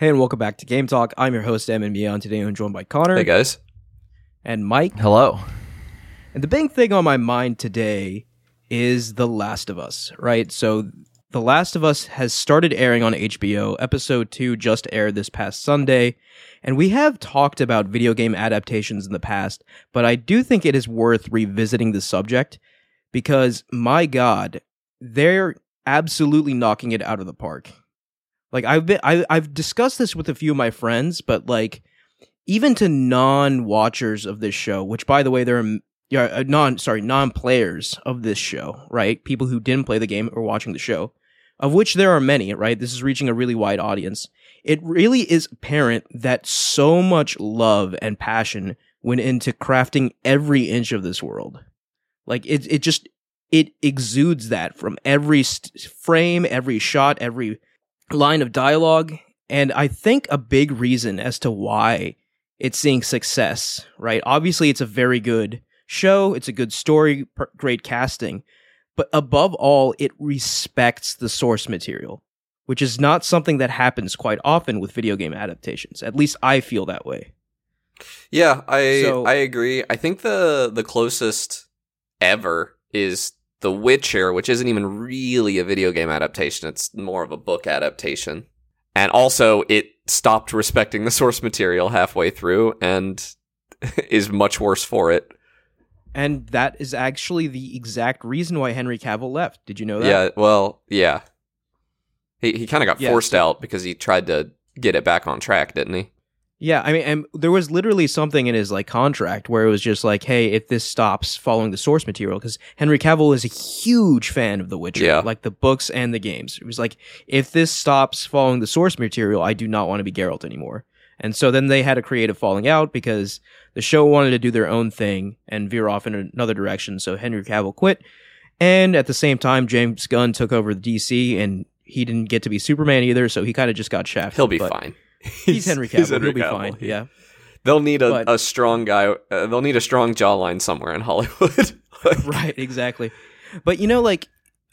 Hey, and welcome back to Game Talk. I'm your host, Em, and beyond today I'm joined by Connor Hey guys. and Mike. Hello. And the big thing on my mind today is The Last of Us, right? So, The Last of Us has started airing on HBO. Episode 2 just aired this past Sunday. And we have talked about video game adaptations in the past, but I do think it is worth revisiting the subject because, my God, they're absolutely knocking it out of the park. Like I've been, I, I've discussed this with a few of my friends, but like even to non-watchers of this show, which by the way, there are yeah, uh, non sorry, non-players of this show, right? People who didn't play the game or watching the show, of which there are many, right? This is reaching a really wide audience. It really is apparent that so much love and passion went into crafting every inch of this world. Like it, it just it exudes that from every st- frame, every shot, every line of dialogue, and I think a big reason as to why it's seeing success, right? Obviously, it's a very good show, it's a good story, great casting, but above all, it respects the source material, which is not something that happens quite often with video game adaptations. At least I feel that way. Yeah, I So- I agree. I think the the closest ever is The Witcher, which isn't even really a video game adaptation. It's more of a book adaptation. And also it stopped respecting the source material halfway through and is much worse for it. And that is actually the exact reason why Henry Cavill left. Did you know that? Yeah, well, yeah. He he kind of got Yeah, forced so- out because he tried to get it back on track, didn't he? Yeah, I mean, and there was literally something in his like contract where it was just like, hey, if this stops following the source material, because Henry Cavill is a huge fan of The Witcher, Yeah. like the books and the games. It was like, if this stops following the source material, I do not want to be Geralt anymore. And so then they had a creative falling out because the show wanted to do their own thing and veer off in another direction. So Henry Cavill quit, and at the same time, James Gunn took over the DC, and he didn't get to be Superman either, so he kind of just got shafted. He'll be But fine. He's Henry Cavill. He'll be Cavill. fine. Yeah. They'll need a, But- a strong guy. Uh, they'll need a strong jawline somewhere in Hollywood. Like, right exactly but you know like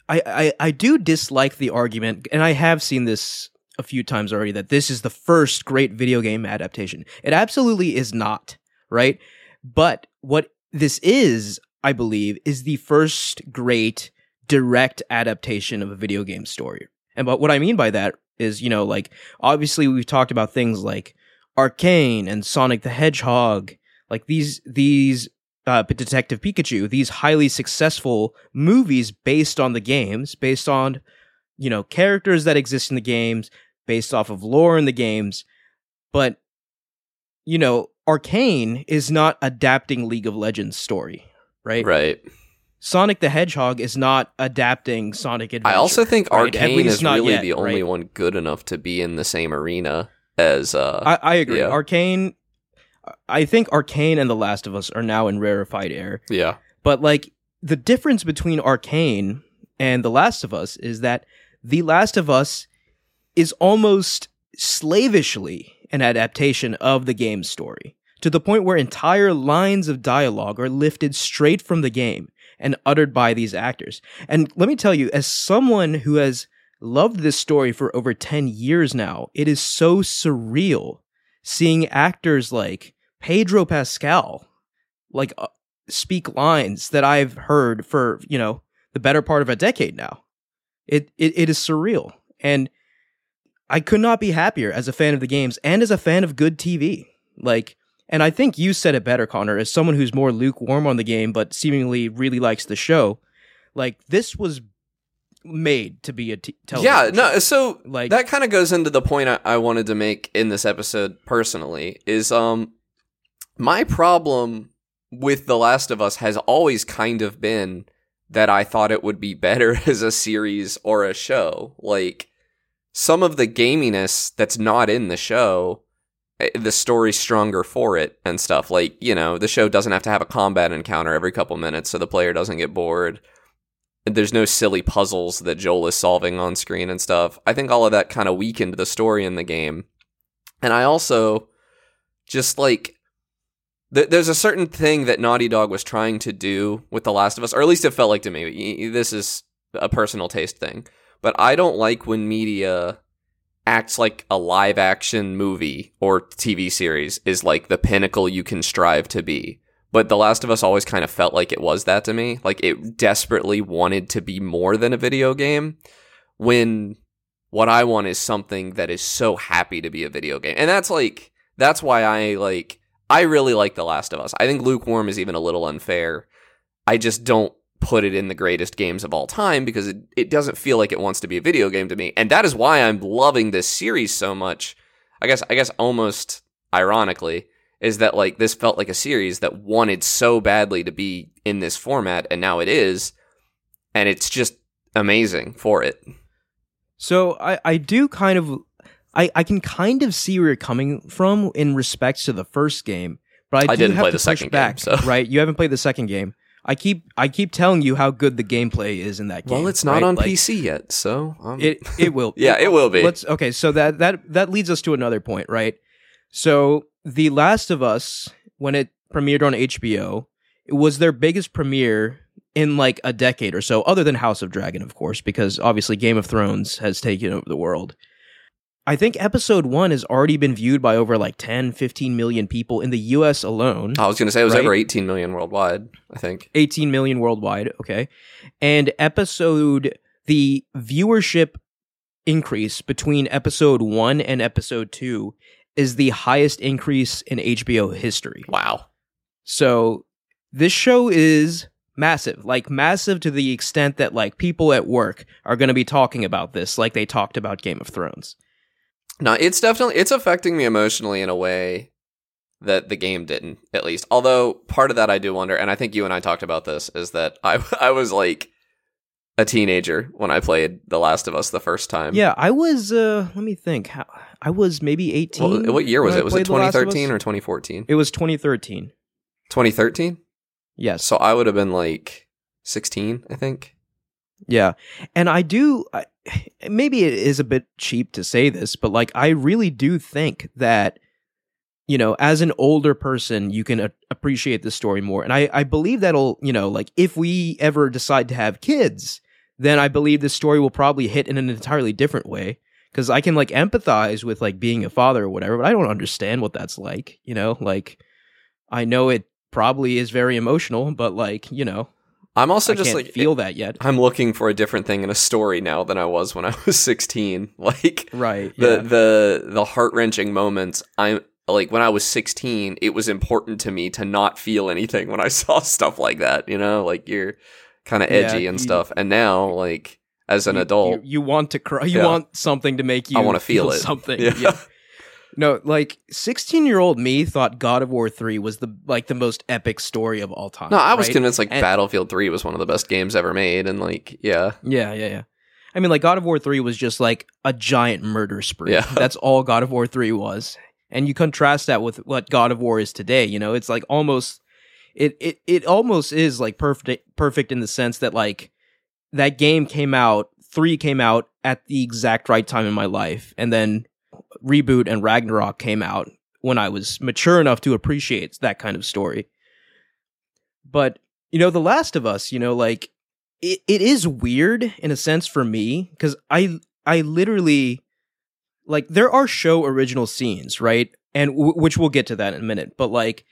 I, I i do dislike the argument and i have seen this a few times already that this is the first great video game adaptation it absolutely is not right but what this is i believe is the first great direct adaptation of a video game story and but what i mean by that is you know like obviously we've talked about things like arcane and sonic the hedgehog like these these uh, Detective Pikachu, these highly successful movies based on the games, based on you know characters that exist in the games, based off of lore in the games, but you know, Arcane is not adapting League of Legends story, right? right. Sonic the Hedgehog is not adapting Sonic Adventure. I also think right? Arcane is really yet, the only right? one good enough to be in the same arena as. Uh, I, I agree. yeah. Arcane. I think Arcane and The Last of Us are now in rarefied air. yeah. But like the difference between Arcane and The Last of Us is that The Last of Us is almost slavishly an adaptation of the game's story to the point where entire lines of dialogue are lifted straight from the game and uttered by these actors. And let me tell you, as someone who has loved this story for over 10 years now, it is so surreal seeing actors like Pedro Pascal like uh, speak lines that I've heard for, you know, the better part of a decade now. It, it it is surreal. And I could not be happier as a fan of the games and as a fan of good TV. Like and I think you said it better, Connor, as someone who's more lukewarm on the game but seemingly really likes the show. Like this was made to be a t- television. Yeah, no. So Like- that kind of goes into the point I, I wanted to make in this episode personally. Is um my problem with The Last of Us has always kind of been that I thought it would be better as a series or a show. Like some of the gaminess that's not in the show, Eh, the story's stronger for it and stuff. Like, you know, the show doesn't have to have a combat encounter every couple minutes so the player doesn't get bored. There's no silly puzzles that Joel is solving on screen and stuff. I think all of that kind of weakened the story in the game. And I also just like th- there's a certain thing that Naughty Dog was trying to do with The Last of Us, or at least it felt like to me. This is a personal taste thing, but I don't like when media acts like a live action movie or TV series is like the pinnacle you can strive to be. But The Last of Us always kind of felt like it was that to me. Like it desperately wanted to be more than a video game when what I want is something that is so happy to be a video game. And that's like that's why I like I really like The Last of Us. I think lukewarm is even a little unfair. I just don't put it in the greatest games of all time because it, it doesn't feel like it wants to be a video game to me. And that is why I'm loving this series so much. I guess I guess almost ironically is that like this felt like a series that wanted so badly to be in this format and now it is and it's just amazing for it. So I, I do kind of I, I can kind of see where you're coming from in respects to the first game, but I, I didn't play the second game, so- right? You haven't played the second game. I keep I keep telling you how good the gameplay is in that game. Well, it's not right? on Like, PC yet, so um, It it will. Be. Yeah, it will be. Let's okay. So that that that leads us to another point, right? So The Last of Us, when it premiered on HBO, it was their biggest premiere in like a decade or so, other than House of Dragon, of course, because obviously Game of Thrones has taken over the world. I think episode one has already been viewed by over like 10, 15 million people in the US alone. I was going to say it was Right? over 18 million worldwide, I think. 18 million worldwide. Okay. And episode, the viewership increase between episode one and episode two is the highest increase in HBO history. Wow. So this show is massive, like massive to the extent that like people at work are going to be talking about this like they talked about Game of Thrones. No, it's definitely it's affecting me emotionally in a way that the game didn't, at least. Although part of that I do wonder, and I think you and I talked about this, is that I I was like a teenager when I played The Last of Us the first time. Yeah, I was uh let me think. How, I was maybe 18. Well, what year was it? Was it played The Last of 2013 or 2014? It was 2013. 2013? Yes. So I would have been like 16, I think. Yeah. And I do I, maybe it is a bit cheap to say this, but like I really do think that you know, as an older person, you can a- appreciate the story more. And I I believe that'll, you know, like if we ever decide to have kids, then I believe the story will probably hit in an entirely different way cuz I can like empathize with like being a father or whatever, but I don't understand what that's like, you know? Like I know it probably is very emotional, but like, you know, I'm also I just can't like feel that yet. I'm looking for a different thing in a story now than I was when I was 16. Like Right. the yeah. the the heart wrenching moments. I'm like when I was 16, it was important to me to not feel anything when I saw stuff like that. You know, like you're kind of Yeah, edgy and you- stuff. And now, like as an You- adult, you, you want to cry. You Yeah. want something to make you. I wanna feel it. Something. Yeah. No, like sixteen-year-old me thought God of War three was the like the most epic story of all time. no, I was right? convinced like And- Battlefield 3 was one of the best games ever made, and like yeah, Yeah, yeah, yeah. I mean, like God of War three was just like a giant murder spree. Yeah. That's all God of War three was. And you contrast that with what God of War is today. You know, it's like almost it it it almost is like perfect perfect in the sense that like that game came out three came out at the exact right time in my life, and then reboot and Ragnarok came out when I was mature enough to appreciate that kind of story. But you know, The Last of Us, you know, like it, it is weird in a sense for me because I I literally like there are show original scenes, right? And w- which we'll get to that in a minute, but like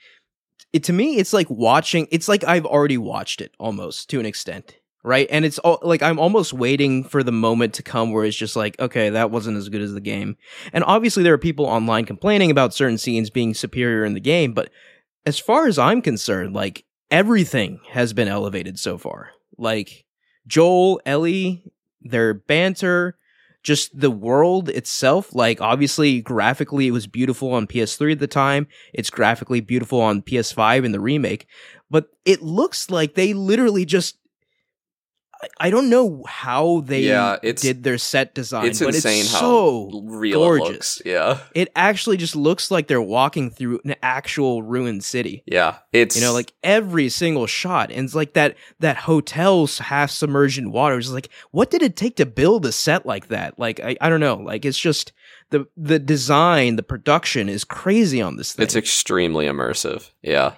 it to me it's like watching it's like I've already watched it almost to an extent, right? And it's all like I'm almost waiting for the moment to come where it's just like, okay, that wasn't as good as the game. And obviously there are people online complaining about certain scenes being superior in the game, but as far as I'm concerned, like everything has been elevated so far. Like Joel, Ellie, their banter, just the world itself. Like obviously graphically it was beautiful on PS3 at the time. It's graphically beautiful on PS5 in the remake, but it looks like they literally just I- don't know how they Yeah, did their set design, it's but insane it's how so real gorgeous. it looks. Yeah, it actually just looks like they're walking through an actual ruined city. yeah, it's You know, like every single shot, and it's like that that hotel's half submerged in water. It's like, what did it take to build a set like that? Like, I, I don't know. Like, it's just the the design, the production is crazy on this thing. It's extremely immersive. Yeah.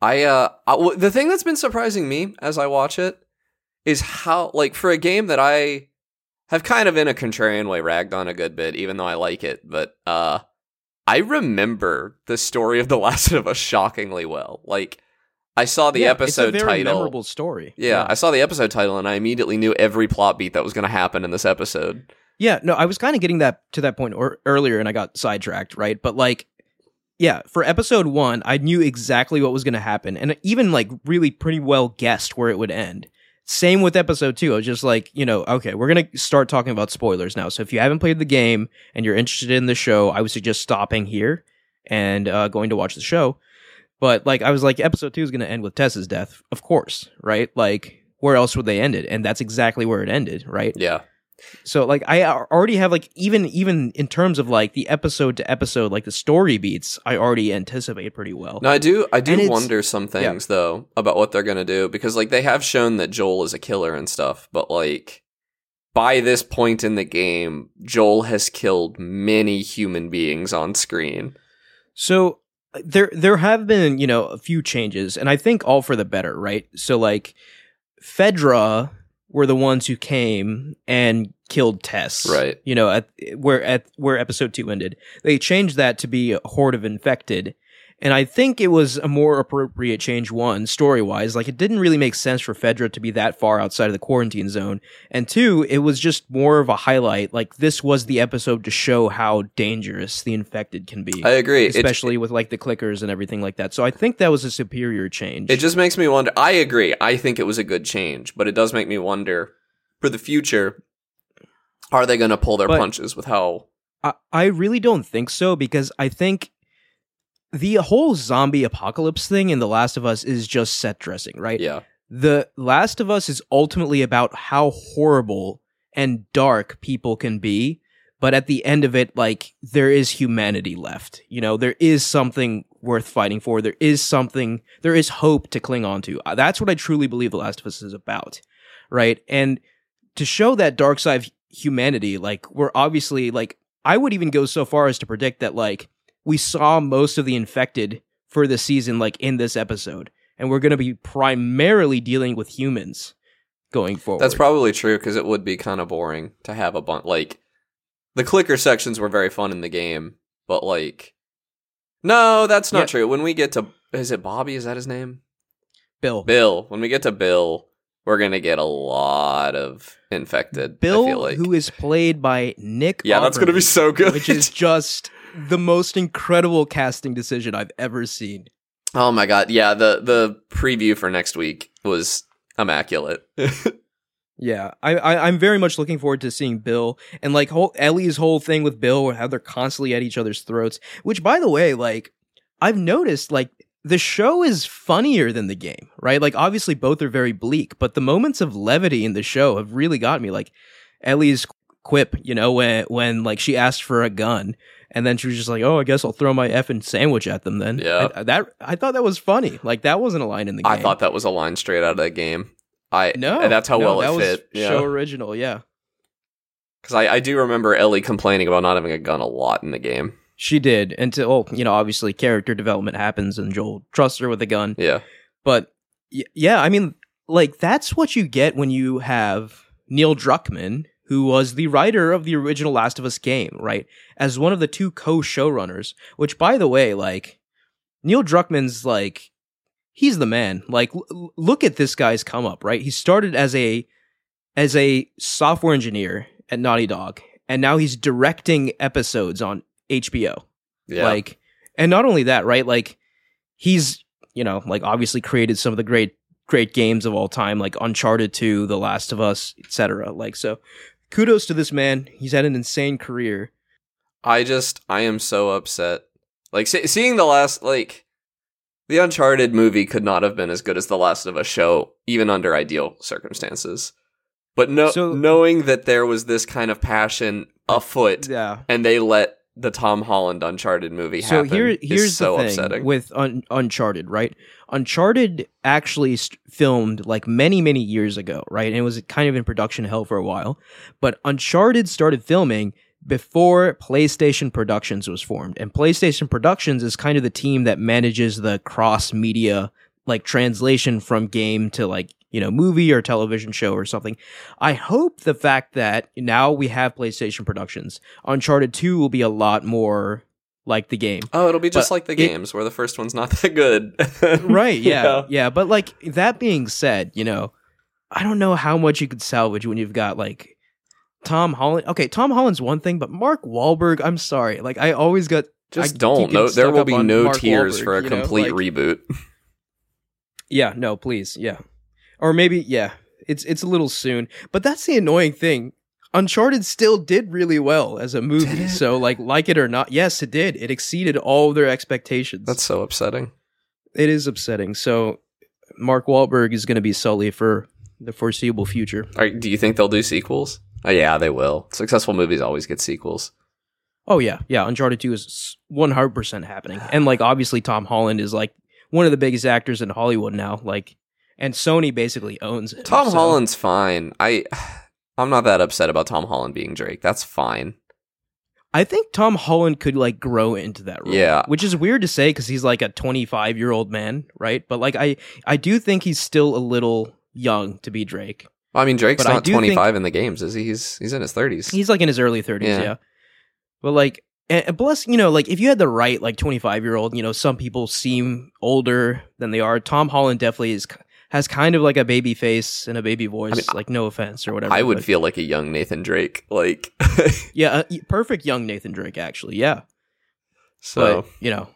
I uh I, the thing that's been surprising me as I watch it is how like for a game that I have kind of in a contrarian way ragged on a good bit, even though I like it. But uh, I remember the story of The Last of Us shockingly well. Like, I saw the Yeah, episode it's a very title. memorable story. Yeah, I saw the episode title and I immediately knew every plot beat that was going to happen in this episode. Yeah, no, I was kind of getting that to that point or, earlier, and I got sidetracked, right? But like, yeah, for episode one, I knew exactly what was going to happen, and even like really pretty well guessed where it would end. Same with episode two. I was just like, you know, okay, we're gonna start talking about spoilers now. So if you haven't played the game and you're interested in the show, I would suggest stopping here and uh, going to watch the show. But like, I was like, episode two is gonna end with Tess's death, of course, right? Like, where else would they end it? And that's exactly where it ended, right? Yeah. So like I already have like even even in terms of like the episode to episode like the story beats I already anticipate pretty well. No, I do. I do it's- wonder some things though about what they're gonna do because like they have shown that Joel is a killer and stuff, but like by this point in the game, Joel has killed many human beings on screen. So there there have been, you know, a few changes and I think all for the better, right? So like Fedra were the ones who came and killed Tess. Right. You know, at where at where episode 2 ended. They changed that to be a horde of infected. And I think it was a more appropriate change one, story wise. Like it didn't really make sense for Fedra to be that far outside of the quarantine zone. And two, it was just more of a highlight. Like this was the episode to show how dangerous the infected can be I agree. It- especially with like the clickers and everything like that. So I think that was a superior change. It just makes me wonder. I agree. I think it was a good change, but it does make me wonder for the future. Are they going to pull their But- punches with how? I, I really don't think so because I think the whole zombie apocalypse thing in The Last of Us is just set dressing, right? Yeah, The Last of Us is ultimately about how horrible and dark people can be, but at the end of it, like there is humanity left. You know, there is something worth fighting for. There is something, there is hope to cling on to. Uh, That's what I truly believe The Last of Us is about, right? And to show that dark side of humanity, like we're obviously like I would even go so far as to predict that like we saw most of the infected for the season like in this episode and we're going to be primarily dealing with humans going forward. that's probably true because it would be kind of boring to have a bunch like the clicker sections were very fun in the game, but like no, that's not Yeah. true. When we get to is it Bobby? Is that his name? Bill. Bill. When we get to Bill, we're gonna get a lot of infected. I Bill, feel like. who is played by Nick. yeah, that's gonna be so good. which is just the most incredible casting decision I've ever seen. oh my god, yeah. The the preview for next week was immaculate. Yeah, I, I I'm very much looking forward to seeing Bill and like whole Ellie's whole thing with Bill, how they're constantly at each other's throats. Which, by the way, like I've noticed, like the show is funnier than the game, right? Like obviously both are very bleak, but the moments of levity in the show have really got me. Like Ellie's quip, you know, when when like she asked for a gun. And then she was just like, "Oh, I guess I'll throw my effing sandwich at them." Then, Yeah. I, uh, that I thought that was funny. Like that wasn't a line in the game. I thought that was a line straight out of the game. I no, and that's how no, well that it was fit. Yeah, Show original, yeah. because I, I do remember Ellie complaining about not having a gun a lot in the game. She did until well, you know, obviously character development happens and Joel trusts her with a gun. Yeah, But y- yeah, I mean, like that's what you get when you have Neil Druckmann, who was the writer of the original Last of Us game, right, as one of the two co-showrunners. Which, by the way, like Neil Druckmann's like he's the man. Like, l- look at this guy's come up, right? He started as a as a software engineer at Naughty Dog, and now he's directing episodes on HBO. yeah. Like, and not only that, right? Like, he's you know, like obviously created some of the great great games of all time, like Uncharted 2, The Last of Us, etc. Like, so kudos to this man. He's had an insane career. I just I am so upset. Like see- seeing the last like the Uncharted movie could not have been as good as the Last of Us show, even under ideal circumstances. But no, So- knowing that there was this kind of passion afoot, Yeah. and they let the Tom Holland Uncharted movie So here, is here's so the thing upsetting. with Un- Uncharted, right? Uncharted actually st- filmed like many, many years ago, right? And it was kind of in production hell for a while. But Uncharted started filming before PlayStation Productions was formed. And PlayStation Productions is kind of the team that manages the cross media, like translation from game to like you know, movie or television show or something. I hope the fact that now we have PlayStation productions, Uncharted 2 will be a lot more like the game. Oh, it'll be just But like the it- games where the first one's not that good. right, You yeah. Yeah, but like that being said, you know, I don't know how much you could salvage when you've got like Tom Holland. Okay, Tom Holland's one thing, but Mark Wahlberg, I'm sorry. Like I always got Just I don't. No, there will be no Mark tears Wahlberg, for a you know, complete like- reboot. Yeah, no, please. Yeah. Or maybe yeah, it's it's a little soon. But that's the annoying thing. Uncharted still did really well as a movie. So like like it or not, yes, it did. It exceeded all of their expectations. That's so upsetting. it is upsetting. So Mark Wahlberg is going to be Sully for the foreseeable future. Are, do you think they'll do sequels? Oh, yeah, they will. Successful movies always get sequels. Oh yeah, yeah. Uncharted Two is one hundred percent happening, and like obviously Tom Holland is like one of the biggest actors in Hollywood now. Like, and Sony basically owns it. Tom so- Holland's fine. I I'm not that upset about Tom Holland being Drake. That's fine. I think Tom Holland could like grow into that role. Yeah. which is weird to say because he's like a twenty-five year old man, right? But like I, I do think he's still a little young to be Drake. Well, I mean, Drake's But not do 25 in the games, is he? He's he's in his 30s. He's like in his early thirties, Yeah. yeah. But like, and plus, you know, like if you had the right like twenty-five year old, you know, some people seem older than they are. Tom Holland definitely is has kind of like a baby face and a baby voice. mean, like, no offense or whatever. I would but- feel like a young Nathan Drake. Like, yeah, perfect young Nathan Drake, actually. Yeah. so but you know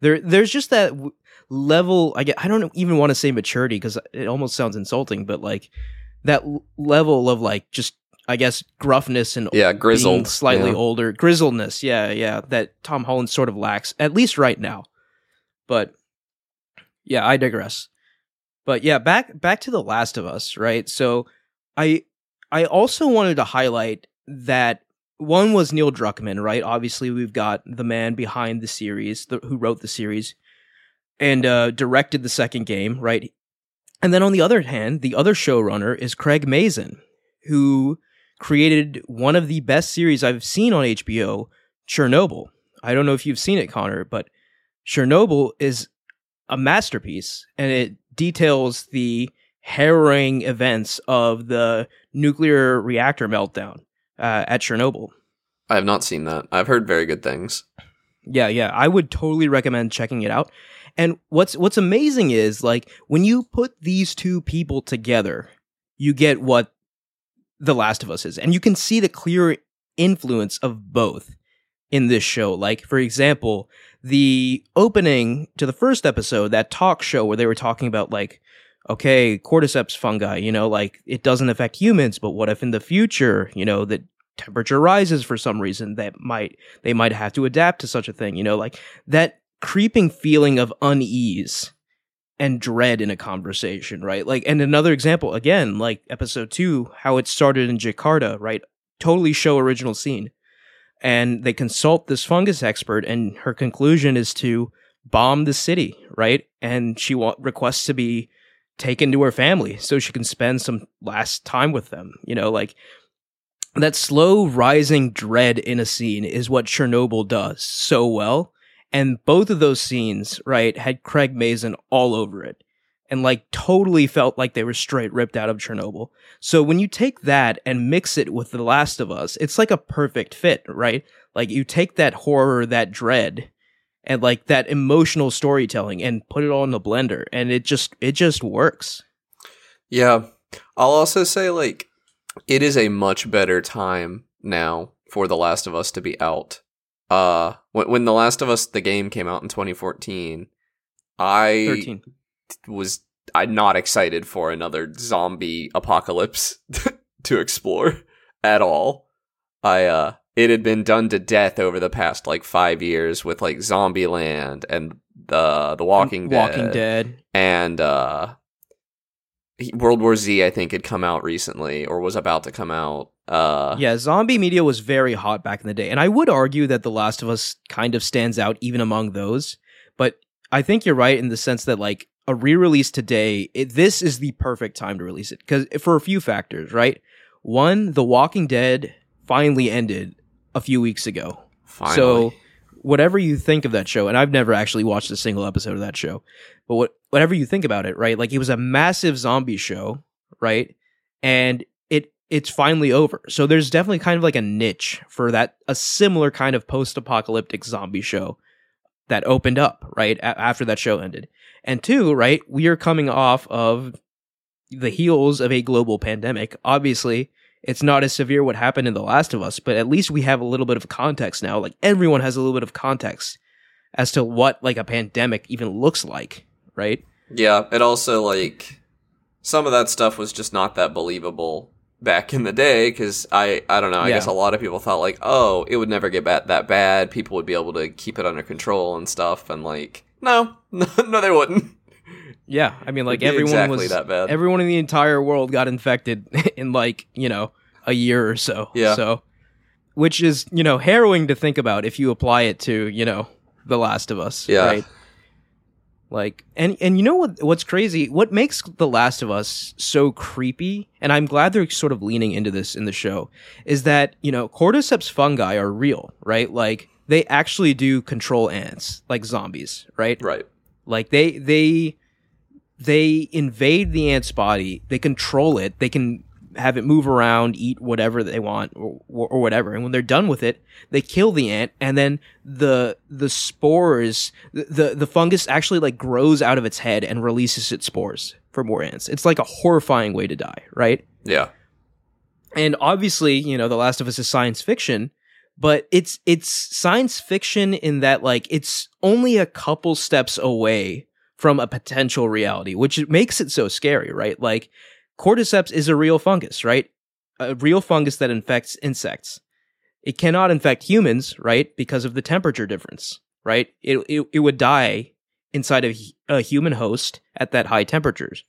there there's just that w- level i get i don't even want to say maturity because it almost sounds insulting but like that l- level of like just i guess gruffness and yeah, grizzled, slightly yeah. older grizzledness yeah yeah that tom holland sort of lacks at least right now but yeah i digress but yeah back back to the last of us right so i i also wanted to highlight that one was Neil Druckmann, right? Obviously, we've got the man behind the series, the, who wrote the series and uh, directed the second game, right? And then on the other hand, the other showrunner is Craig Mazin, who created one of the best series I've seen on HBO, Chernobyl. I don't know if you've seen it, Connor, but Chernobyl is a masterpiece and it details the harrowing events of the nuclear reactor meltdown uh, at Chernobyl. I have not seen that. I've heard very good things. Yeah, yeah, I would totally recommend checking it out. And what's what's amazing is like when you put these two people together, you get what The Last of Us is, and you can see the clear influence of both in this show. Like for example, the opening to the first episode, that talk show where they were talking about like okay, cordyceps fungi, you know, like it doesn't affect humans, but what if in the future, you know, the temperature rises for some reason that might they might have to adapt to such a thing, you know, like that creeping feeling of unease and dread in a conversation, right? Like and another example again, like episode 2, how it started in Jakarta, right? Totally show original scene. And they consult this fungus expert and her conclusion is to bomb the city, right? And she wa- requests to be taken to her family so she can spend some last time with them. You know, like that slow rising dread in a scene is what Chernobyl does so well. And both of those scenes, right, had Craig Mazin all over it and like totally felt like they were straight ripped out of Chernobyl. So when you take that and mix it with The Last of Us, it's like a perfect fit, right? Like you take that horror, that dread, and like that emotional storytelling and put it all in the blender and it just it just works. Yeah. I'll also say like it is a much better time now for The Last of Us to be out. Uh when when The Last of Us the game came out in 2014, I 13. Was I not excited for another zombie apocalypse to explore at all. I uh it had been done to death over the past like 5 years with like Zombieland and the The Walking Dead Walking Dead. and uh World War Z I think had come out recently or was about to come out. Uh Yeah, zombie media was very hot back in the day. And I would argue that The Last of Us kind of stands out even among those. But I think you're right in the sense that, like, a re release today, it, this is the perfect time to release it. Because for a few factors, right? One, The Walking Dead finally ended a few weeks ago. finally. So whatever you think of that show, and I've never actually watched a single episode of that show, but what whatever you think about it, right? Like it was a massive zombie show, right? And it it's finally over. So there's definitely kind of like a niche for that a similar kind of post-apocalyptic zombie show that opened up, right? A- after that show ended. And two, right? We are coming off of the heels of a global pandemic. Obviously, it's not as severe what happened in The Last of Us, but at least we have a little bit of context now. Like everyone has a little bit of context as to what like a pandemic even looks like, right? Yeah, it also like some of that stuff was just not that believable back in the day because I I don't know I Yeah. guess a lot of people thought like oh it would never get bad, that bad people would be able to keep it under control and stuff and like no no, no they wouldn't Yeah, I mean like everyone exactly was that bad. everyone in the entire world got infected in like, you know, a year or so. Yeah. So which is, you know, harrowing to think about if you apply it to, you know, The Last of Us, Yeah. right? Like and and you know what what's crazy? What makes The Last of Us so creepy, and I'm glad they're sort of leaning into this in the show, is that, you know, cordyceps fungi are real, right? Like they actually do control ants like zombies, right? right Like they they they invade the ant's body, they control it, they can have it move around, eat whatever they want or, or whatever. And when they're done with it, they kill the ant and then the the spores the, the the fungus actually like grows out of its head and releases its spores for more ants. It's like a horrifying way to die, right? yeah and obviously you know the last of us is science fiction but it's it's science fiction in that like it's only a couple steps away from a potential reality which makes it so scary right like cordyceps is a real fungus right a real fungus that infects insects it cannot infect humans right because of the temperature difference right it it, it would die inside of a human host at that high temperatures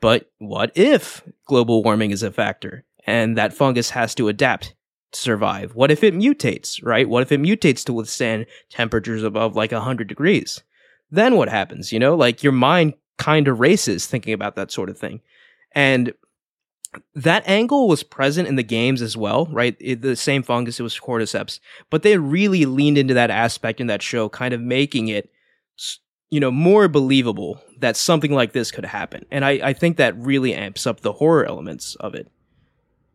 but what if global warming is a factor and that fungus has to adapt to survive? What if it mutates, right? What if it mutates to withstand temperatures above like 100 degrees? Then what happens? You know, like your mind kind of races thinking about that sort of thing. And that angle was present in the games as well, right? It, the same fungus, it was cordyceps, but they really leaned into that aspect in that show, kind of making it, you know, more believable that something like this could happen. And I, I think that really amps up the horror elements of it.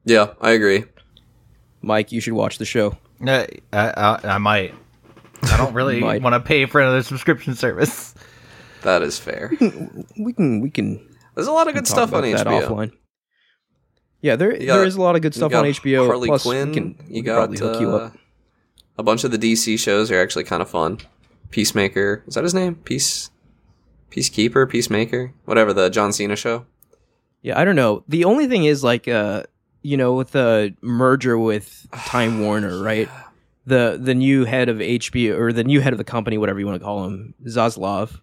yeah I agree Mike, you should watch the show. Uh, I, I, I might. I don't really want to pay for another subscription service. that is fair We can we can there's a lot of good stuff on HBO offline. Yeah, there got- there is a lot of good stuff on HBO. Harley Plus, Quinn we can, we you got probably hook you uh, up. a bunch of the DC shows are actually kind of fun Peacemaker is that his name Peace Peacekeeper Peacemaker whatever the John Cena show Yeah, I don't know. The only thing is like uh you know, with the merger with Time Warner, right? The the new head of HBO or the new head of the company, whatever you want to call him, Zaslav.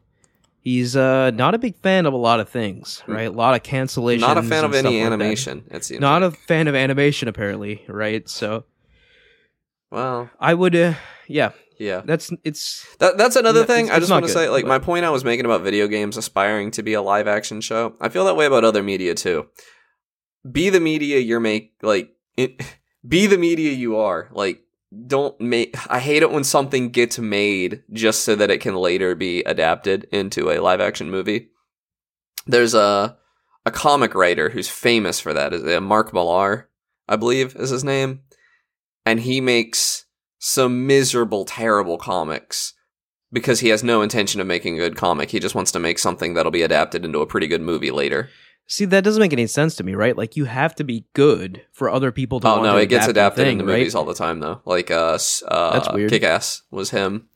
He's uh not a big fan of a lot of things, right? A lot of cancellations. Not a fan of any like that. animation. It seems Not like. a fan of animation, apparently, right? So well, I would, uh, yeah, yeah. that's it's That that's another No, thing. I just want to say, like but- my point I was making about video games aspiring to be a live action show. I feel that way about other media too. Be the media you're make like it, be the media you are. Like don't make. I hate it when something gets made just so that it can later be adapted into a live action movie. There's a a comic writer who's famous for that. Is Mark Millar, I believe, is his name, and he makes some miserable, terrible comics because he has no intention of making a good comic. He just wants to make something that'll be adapted into a pretty good movie later. See that doesn't make any sense to me, right? Like you have to be good for other people to. Oh no, it gets adapted thing, into right? movies all the time though. Like uh, uh That's weird. Kick Ass was him.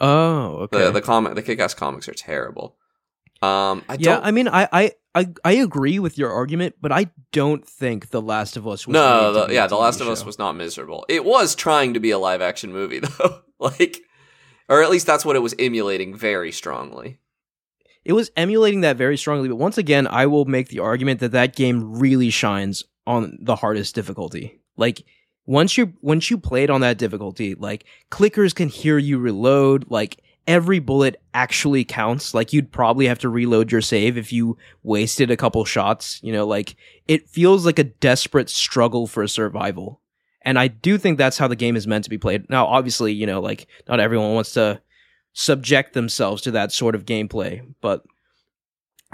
Oh, okay. The the comic the Kick Ass comics are terrible. Um, I yeah, don't. I mean, I, I, I, I agree with your argument, but I don't think The Last of Us was. no, the, yeah, The Last of Us was not miserable. It was trying to be a live action movie though, like, or at least that's what it was emulating very strongly. It was emulating that very strongly, but once again, I will make the argument that that game really shines on the hardest difficulty. Like once you once you play it on that difficulty, like clickers can hear you reload, like every bullet actually counts. Like you'd probably have to reload your save if you wasted a couple shots, you know, like it feels like a desperate struggle for survival. And I do think that's how the game is meant to be played. Now, obviously, you know, like not everyone wants to subject themselves to that sort of gameplay, but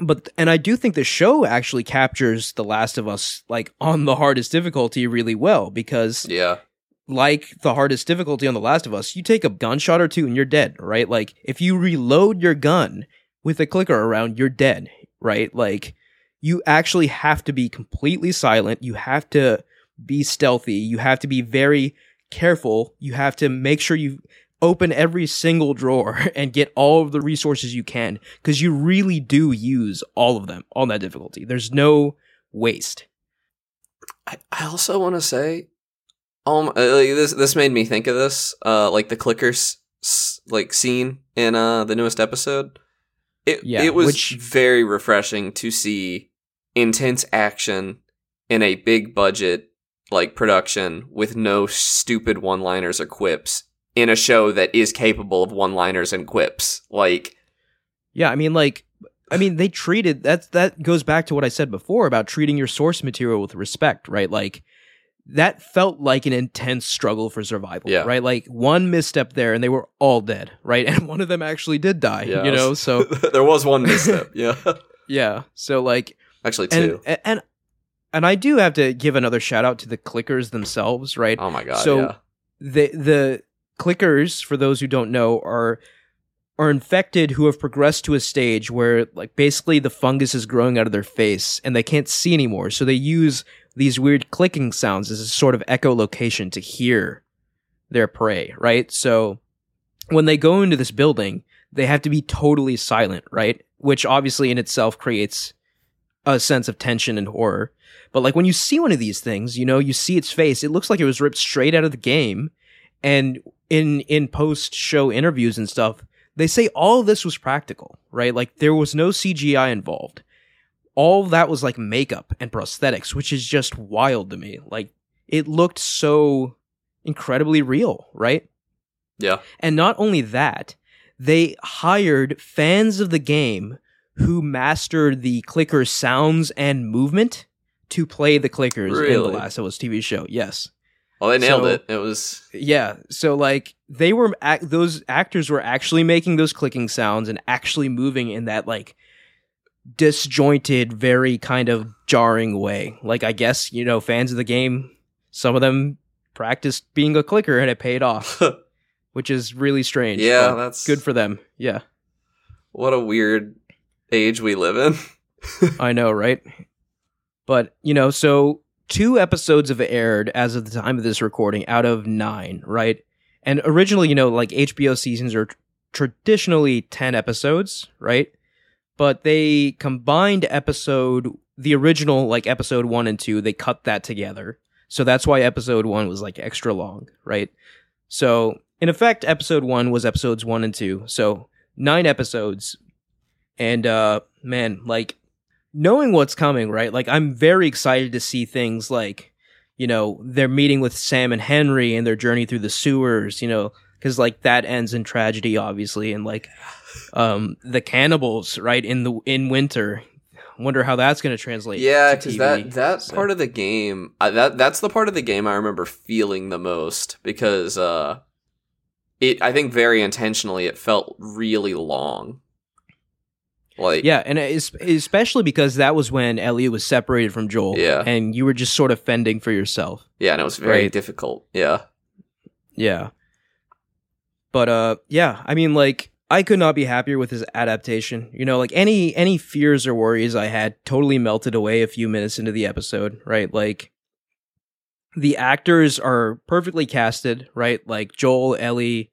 but and I do think the show actually captures The Last of Us like on the hardest difficulty really well because Yeah. like the hardest difficulty on The Last of Us, you take a gunshot or two and you're dead, right? Like if you reload your gun with a clicker around, you're dead, right? Like you actually have to be completely silent. You have to be stealthy. You have to be very careful. You have to make sure you open every single drawer and get all of the resources you can because you really do use all of them on that difficulty. There's no waste. I, I also want to say, um, uh, like, this this made me think of this, uh, like the clickers like scene in uh the newest episode. It Yeah, it was which- very refreshing to see intense action in a big budget like production with no stupid one liners or quips in a show that is capable of one liners and quips. Like, Yeah, I mean, like, I mean, they treated that that goes back to what I said before about treating your source material with respect, right? Like, that felt like an intense struggle for survival, Yeah. right? Like one misstep there, and they were all dead, right? And one of them actually did die, Yeah, you know. So there was one misstep. Yeah, yeah, so like, actually two. and and and I do have to give another shout out to the clickers themselves, right? oh my god. so- yeah. the the clickers for those who don't know are are infected who have progressed to a stage where like basically the fungus is growing out of their face and they can't see anymore. So they use these weird clicking sounds as a sort of echolocation to hear their prey right? So when they go into this building they have to be totally silent right? Which obviously in itself creates a sense of tension and horror. But like when you see one of these things you know you see its face it looks like it was ripped straight out of the game and in in post show interviews and stuff they say all of this was practical right? Like there was no cgi involved. All that was like makeup and prosthetics which is just wild to me. Like it looked so incredibly real right? Yeah. and not only that they hired fans of the game who mastered the clicker sounds and movement to play the clickers in the last of us tv show. Yes Well, they nailed So- it. It was yeah, so like they were ac- those actors were actually making those clicking sounds and actually moving in that like disjointed, very kind of jarring way. Like I guess you know fans of the game, some of them practiced being a clicker and it paid off, which is really strange. yeah. That's good for them. Yeah, What a weird age we live in. I know, right? But you know, so two episodes have aired as of the time of this recording out of nine, right? And originally, you know, like HBO seasons are tr- traditionally 10 episodes, right? But they combined episode, the original, like episode one and two, they cut that together. So that's why episode one was like extra long, right? So in effect, episode one was episodes one and two. So nine episodes. And, uh, man, like, knowing what's coming, right? Like, I'm very excited to see things like, you know, they're meeting with Sam and Henry and their journey through the sewers, you know, because like that ends in tragedy, obviously, and like, um, the cannibals, right in the in winter. Wonder how that's going to translate. yeah, because that that So- part of the game, I, that that's the part of the game I remember feeling the most because uh, it I think very intentionally it felt really long. Like Yeah, and especially because that was when Elliot was separated from Joel. Yeah. and you were just sort of fending for yourself. yeah, and it was very Right. difficult. Yeah, Yeah. But uh yeah, I mean like I could not be happier with his adaptation. You know, like any any fears or worries I had totally melted away a few minutes into the episode, right? Like the actors are perfectly casted, right? Like Joel, Ellie,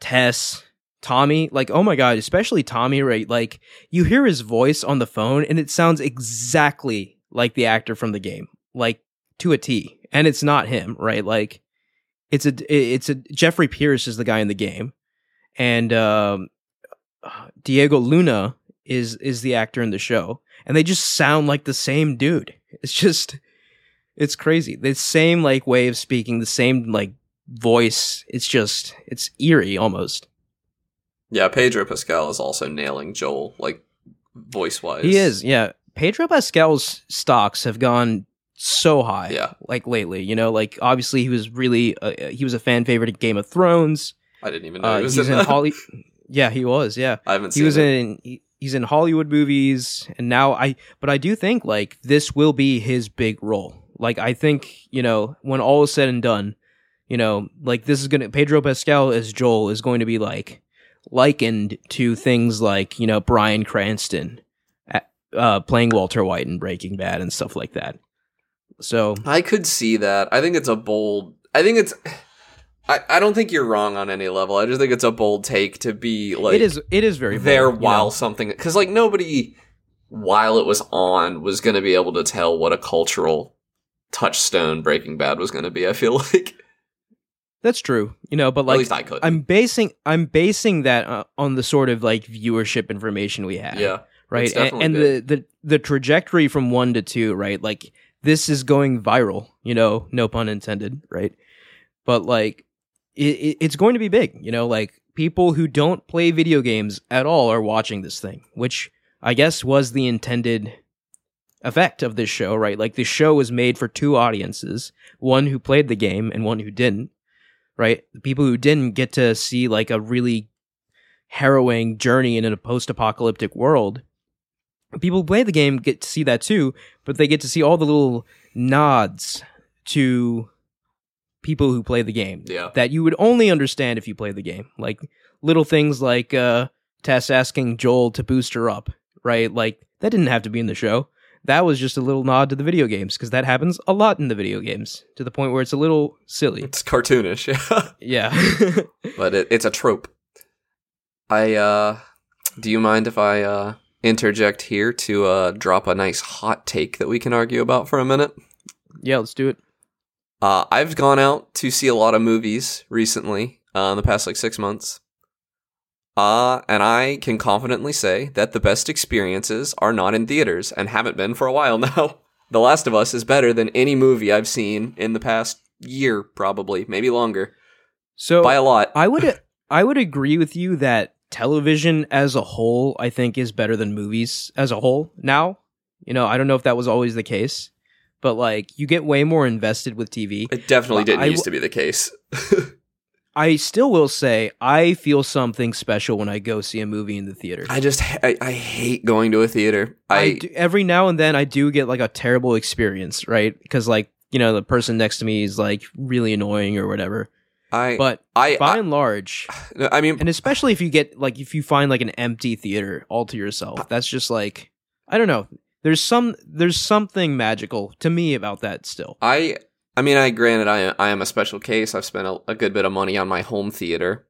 Tess, Tommy, like oh my god, especially Tommy, right? Like you hear his voice on the phone and it sounds exactly like the actor from the game, like to a T. And it's not him, right? Like it's a it's a Jeffrey Pierce is the guy in the game, and um, Diego Luna is is the actor in the show, and they just sound like the same dude. It's just it's crazy. The same like way of speaking, the same like voice. It's just it's eerie almost. Yeah. Pedro Pascal is also nailing Joel like voice wise. He is, yeah. Pedro Pascal's stocks have gone so high. Yeah. like lately. You know, like obviously he was really uh, he was a fan favorite in Game of Thrones. I didn't even know Uh, he was in in. Yeah, he was. Yeah, I haven't he seen was it. in. He, he's in Hollywood movies, and now I. But I do think like this will be his big role. Like I think you know when all is said and done, you know, like this is gonna Pedro Pascal as Joel is going to be like likened to things like you know Bryan Cranston, uh, playing Walter White in Breaking Bad and stuff like that. So I could see that. I think it's a bold. I think it's. I, I don't think you're wrong on any level. I just think it's a bold take to be like it is. It is very there bold, you while know? something because like nobody while it was on was going to be able to tell what a cultural touchstone Breaking Bad was going to be. I feel like That's true. You know, but at like least I could. I'm basing I'm basing that uh, on the sort of like viewership information we have. yeah, right. And, and the, the the trajectory from one to two, right? Like this is going viral. You know, no pun intended, right? But like it, it's going to be big. You know, like people who don't play video games at all are watching this thing, which I guess was the intended effect of this show, right? Like the show was made for two audiences, one who played the game and one who didn't, right? The people who didn't get to see like a really harrowing journey in a post-apocalyptic world. People who play the game get to see that too, but they get to see all the little nods to people who play the game yeah. that you would only understand if you played the game. Like little things like uh Tess asking Joel to boost her up, right? Like that didn't have to be in the show. That was just a little nod to the video games because that happens a lot in the video games to the point where it's a little silly. It's cartoonish, yeah, Yeah. but it, it's a trope. I uh, do you mind if I uh interject here to uh drop a nice hot take that we can argue about for a minute? yeah, let's do it. Uh, I've gone out to see a lot of movies recently, uh, in the past like six months. Uh, and I can confidently say that the best experiences are not in theaters and haven't been for a while now. The Last of Us is better than any movie I've seen in the past year, probably, maybe longer, So by a lot. I would I would agree with you that television as a whole I think is better than movies as a whole now. You know, I don't know if that was always the case, but like you get way more invested with TV. It definitely didn't I used to be the case. I still will say I feel something special when I go see a movie in the theater. I just I, I hate going to a theater. I, I do, every now and then I do get like a terrible experience, right? Because like you know the person next to me is like really annoying or whatever. I But I, by I, and large, I mean and especially if you get like if you find like an empty theater all to yourself, uh, that's just like I don't know. There's some there's something magical to me about that still. I I mean, I granted I I am a special case. I've spent a, a good bit of money on my home theater,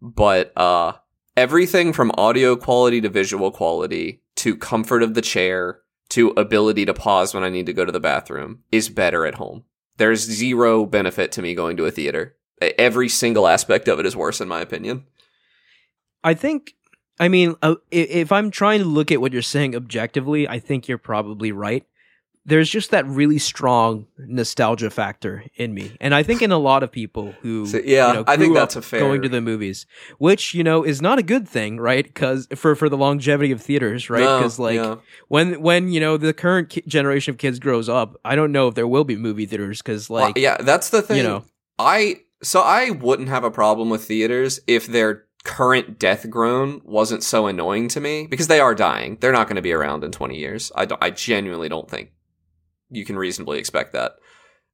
but uh, everything from audio quality to visual quality to comfort of the chair to ability to pause when I need to go to the bathroom is better at home. There's zero benefit to me going to a theater. Every single aspect of it is worse, in my opinion. I think I mean uh, if I'm trying to look at what you're saying objectively, I think you're probably right. There's just that really strong nostalgia factor in me, and I think in a lot of people who, So, yeah, you know, I think that's a fair- going to the movies, which you know is not a good thing, right? Because for for the longevity of theaters, right? No, Because like yeah. when when you know the current ki- generation of kids grows up, I don't know if there will be movie theaters because like Well, yeah, that's the thing. you know I so I wouldn't have a problem with theaters if their current death groan wasn't so annoying to me because they are dying. They're not going to be around in 20 years. I I genuinely don't think you can reasonably expect that.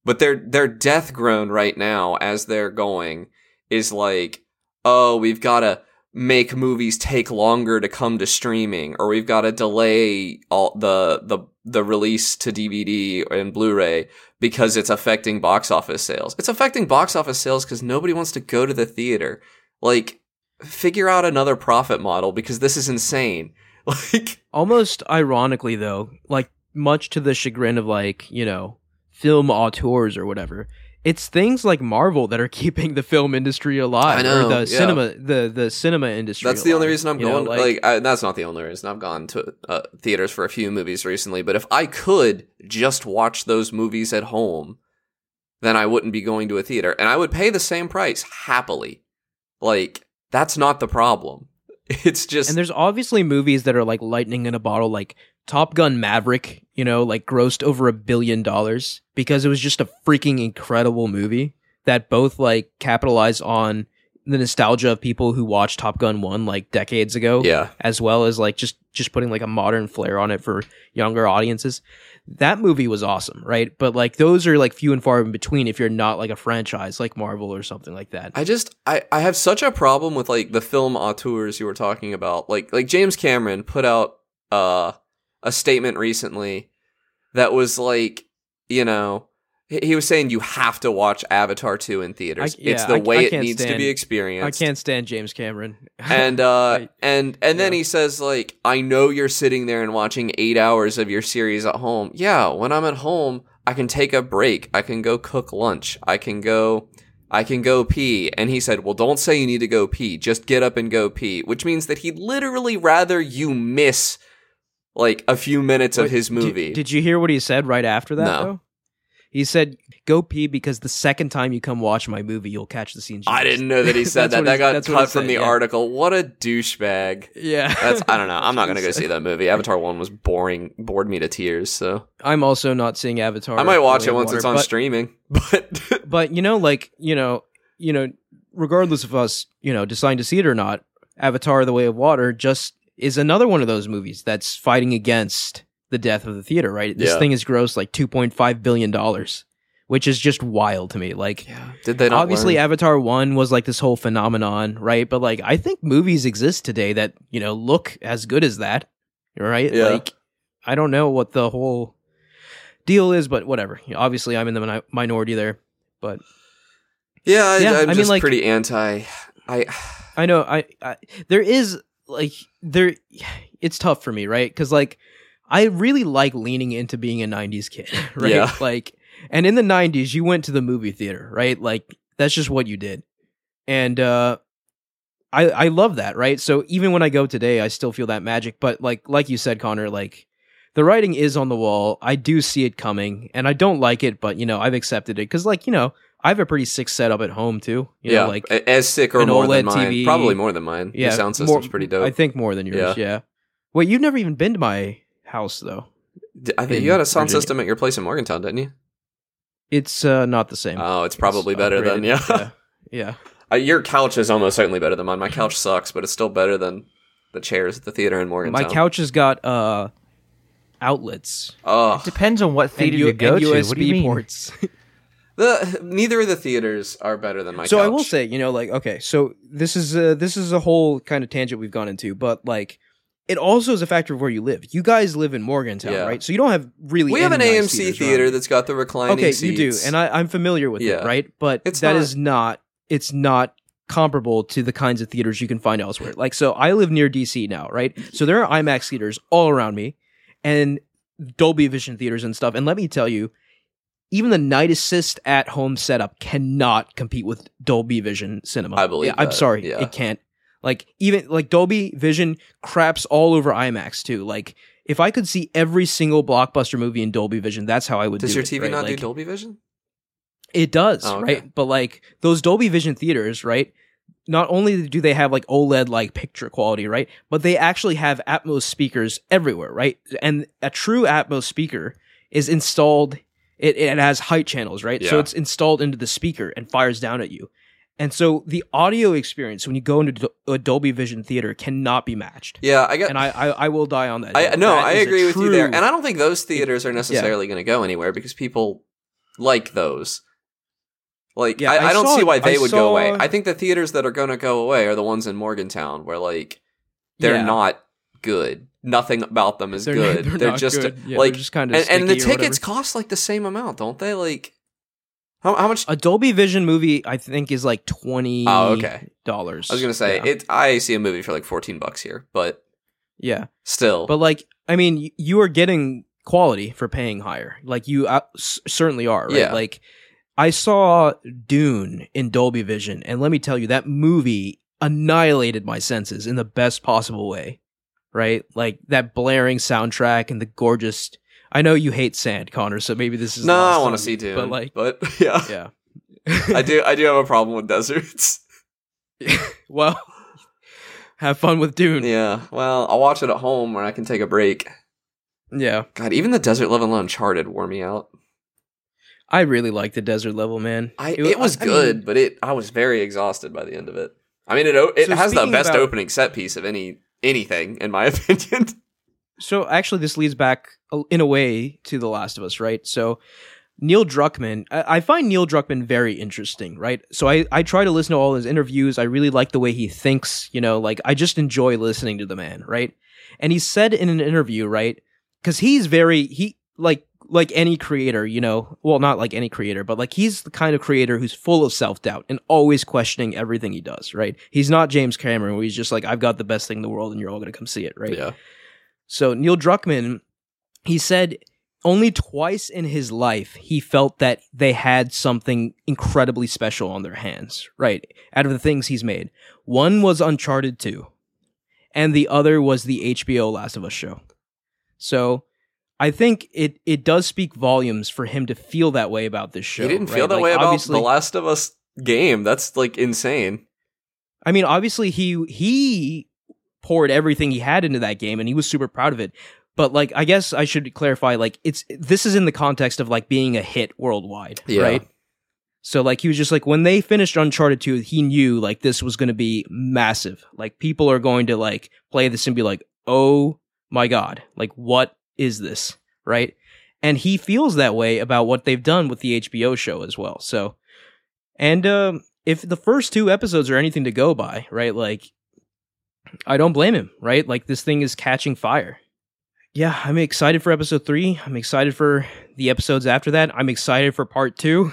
But their their death groan right now as they're going is like, "Oh, we've got to make movies take longer to come to streaming or we've got to delay all the the the release to DVD and Blu-ray because it's affecting box office sales. It's affecting box office sales because nobody wants to go to the theater. Like, figure out another profit model because this is insane. Like, almost ironically though, like much to the chagrin of like you know film auteurs or whatever. It's things like Marvel that are keeping the film industry alive, I know, or the yeah. cinema, the the cinema industry. that's the only reason I'm you know, going. like, I, that's not the only reason I've gone to uh, theaters for a few movies recently. But if I could just watch those movies at home, then I wouldn't be going to a theater, and I would pay the same price happily. Like, that's not the problem. It's just and there's obviously movies that are like lightning in a bottle, like Top Gun Maverick, you know, like grossed over a billion dollars because it was just a freaking incredible movie that both like capitalized on the nostalgia of people who watched Top Gun 1 like decades ago Yeah. as well as like just just putting like a modern flair on it for younger audiences. That movie was awesome, right? But like those are like few and far in between if you're not like a franchise like Marvel or something like that. I just I, I have such a problem with like the film auteurs you were talking about. Like like James Cameron put out uh a statement recently that was like, you know, he was saying you have to watch Avatar 2 in theaters. I- yeah, it's the I- way I it needs to be experienced. I can't stand James Cameron. and uh and and then yeah. he says like i know you're sitting there and watching eight hours of your series at home yeah when i'm at home i can take a break i can go cook lunch i can go i can go pee and he said well don't say you need to go pee just get up and go pee which means that he'd literally rather you miss like a few minutes of his movie Did, you hear what he said right after that No. though? He said, "Go pee because the second time you come watch my movie, you'll catch the scenes." you i didn't know that he said that that got cut from said, the yeah. article what a douchebag Yeah, that's i don't know i'm not gonna go see that movie avatar 1 was boring bored me to tears so I'm also not seeing Avatar. I might watch it once Water, it's on but- streaming, but but you know like you know you know regardless of us you know deciding to see it or not avatar the way of water just is another one of those movies that's fighting against the death of the theater right this Yeah. thing is grossed like 2.5 billion dollars which is just wild to me like yeah, did they not obviously learn? avatar 1 was like this whole phenomenon right but like i think movies exist today that you know look as good as that right Yeah. like i don't know what the whole deal is but whatever obviously i'm in the mi- minority there but yeah, I, Yeah, I'm I mean, just like- pretty anti. I I know. I, I there is like there. It's tough for me, right? Because like I really like leaning into being a '90s kid, right? Yeah. Like, and in the '90s, you went to the movie theater, right? Like that's just what you did, and uh, I I love that, right? So even when I go today, I still feel that magic. But like like you said, Connor, like the writing is on the wall. I do see it coming, and I don't like it, but you know I've accepted it because like you know. I have a pretty sick setup at home too. You yeah, know, like as sick or an more than mine. TV. Probably more than mine. yeah, the sound more- system's pretty dope. I think more than yours. Yeah. yeah. Wait, you've never even been to my house though. D- I think you had a sound Virginia. system at your place in Morgantown, didn't you? It's uh, not the same. Oh, it's probably It's better than Yeah. upgraded. yeah. Uh, your couch is almost certainly better than mine. My couch sucks, but it's still better than the chairs at the theater in Yeah. Morgantown. My couch has got uh outlets Oh, it Depends on what theater and, U- you go and to. USB what do you mean? ports. the neither of the theaters are better than my. so couch. I will say, you know, like okay, so this is uh, this is a whole kind of tangent we've gone into, but like it also is a factor of where you live. You guys live in Morgantown, Yeah. right? So you don't have really we have an nice AMC theaters theater around. that's got the reclining okay, seats. you do, and I, I'm familiar with Yeah. it, right? But It's that not- is not. It's not comparable to the kinds of theaters you can find elsewhere. Like, so I live near DC now, right? So there are IMAX theaters all around me, and Dolby Vision theaters and stuff. And let me tell you, even the Night Assist at home setup cannot compete with Dolby Vision cinema. I believe Yeah, I'm sorry, yeah. it can't. Like even like Dolby Vision craps all over IMAX too. Like if I could see every single blockbuster movie in Dolby Vision, that's how I would. Does do your it, TV right? not do Dolby Vision? it does, Oh, okay. right? But like those Dolby Vision theaters, right? Not only do they have like OLED like picture quality, right? But they actually have Atmos speakers everywhere, right? And a true Atmos speaker is installed it, it has height channels, right? So it's installed into the speaker and fires down at you. And so the audio experience when you go into a Dolby Vision theater cannot be matched. Yeah, I got. And I, I, I will die on that. I no, That I agree with you there, and I don't think those theaters are necessarily going to go anywhere because people like those. Like, Yeah, I, I don't saw- see why they would go away. I think the theaters that are going to go away are the ones in Morgantown, where like they're Yeah. not good. Nothing about them is They're- good. they're They're, just good. Yeah, like they're just kinda and, and the tickets cost like the same amount, don't they? Like how how much? A Dolby Vision movie, I think, is like twenty. Oh, okay. Dollars. I was gonna say yeah. it. I see a movie for like fourteen bucks here, but Yeah, still, but like, I mean, you are getting quality for paying higher. Like you uh, s- certainly are. Right? Yeah. Like, I saw Dune in Dolby Vision, and let me tell you, that movie annihilated my senses in the best possible way. Right? Like that blaring soundtrack and the gorgeous. I know you hate sand, Connor, so maybe this is no, I want to see Dune, but like, but yeah, yeah. I do. I do have a problem with deserts. well, have fun with Dune. Yeah, well, I'll watch it at home where I can take a break. Yeah, God, even the desert level Uncharted wore me out. I really like the desert level, man. I it, was I mean, good, but it I was very exhausted by the end of it. I mean, it it So has the best about- opening set piece of any anything in my opinion. So actually, this leads back in a way to The Last of Us, right? So Neil Druckmann, I, I find Neil Druckmann very interesting, right? So I, I try to listen to all his interviews. I really like the way he thinks, you know, like I just enjoy listening to the man, right? And he said in an interview, right? Because he's very he like like any creator, you know, well, not like any creator, but like he's the kind of creator who's full of self doubt and always questioning everything he does, right? He's not James Cameron, where he's just like, I've got the best thing in the world, and you're all gonna come see it, right? Yeah. So Neil Druckmann, he said only twice in his life he felt that they had something incredibly special on their hands, right? Out of the things he's made. One was Uncharted 2, and the other was the HBO Last of Us show. So I think it it does speak volumes for him to feel that way about this show. He didn't right? feel that Like, way about The Last of Us game. That's like insane. I mean, obviously he he poured everything he had into that game and he was super proud of it. But like I guess I should clarify like it's this is in the context of like being a hit worldwide, Yeah. right? So like he was just like when they finished Uncharted 2, he knew like this was going to be massive. Like people are going to like play this and be like, "Oh my god, like what is this?" Right? And he feels that way about what they've done with the HBO show as well. So and um if the first two episodes are anything to go by, right? Like, I don't blame him, right? Like, this thing is catching fire. Yeah, I'm excited for episode three. I'm excited for the episodes after that. I'm excited for part two.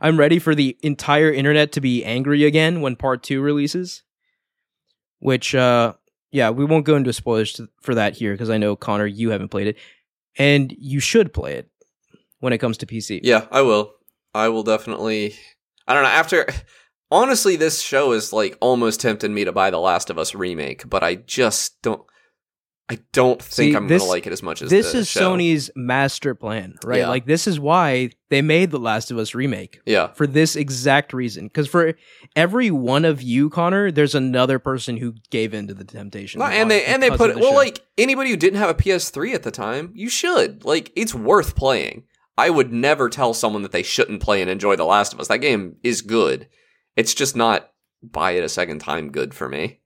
I'm ready for the entire internet to be angry again when part two releases. Which, uh, yeah, we won't go into spoilers to, for that here because I know, Connor, you haven't played it. And you should play it when it comes to PC. Yeah, I will. I will definitely. I don't know. After honestly, this show is like almost tempted me to buy the Last of Us remake, but I just don't. I don't think See, I'm this- gonna like it as much as this is show. Sony's master plan, right? Yeah. Like this is why they made the Last of Us remake Yeah, for this exact reason. Because for every one of you, Connor, there's another person who gave in to the temptation. No, and they and they put the well, show. like anybody who didn't have a PS3 at the time, you should like it's worth playing. I would never tell someone that they shouldn't play and enjoy The Last of Us. That game is good. It's just not buy it a second time good for me.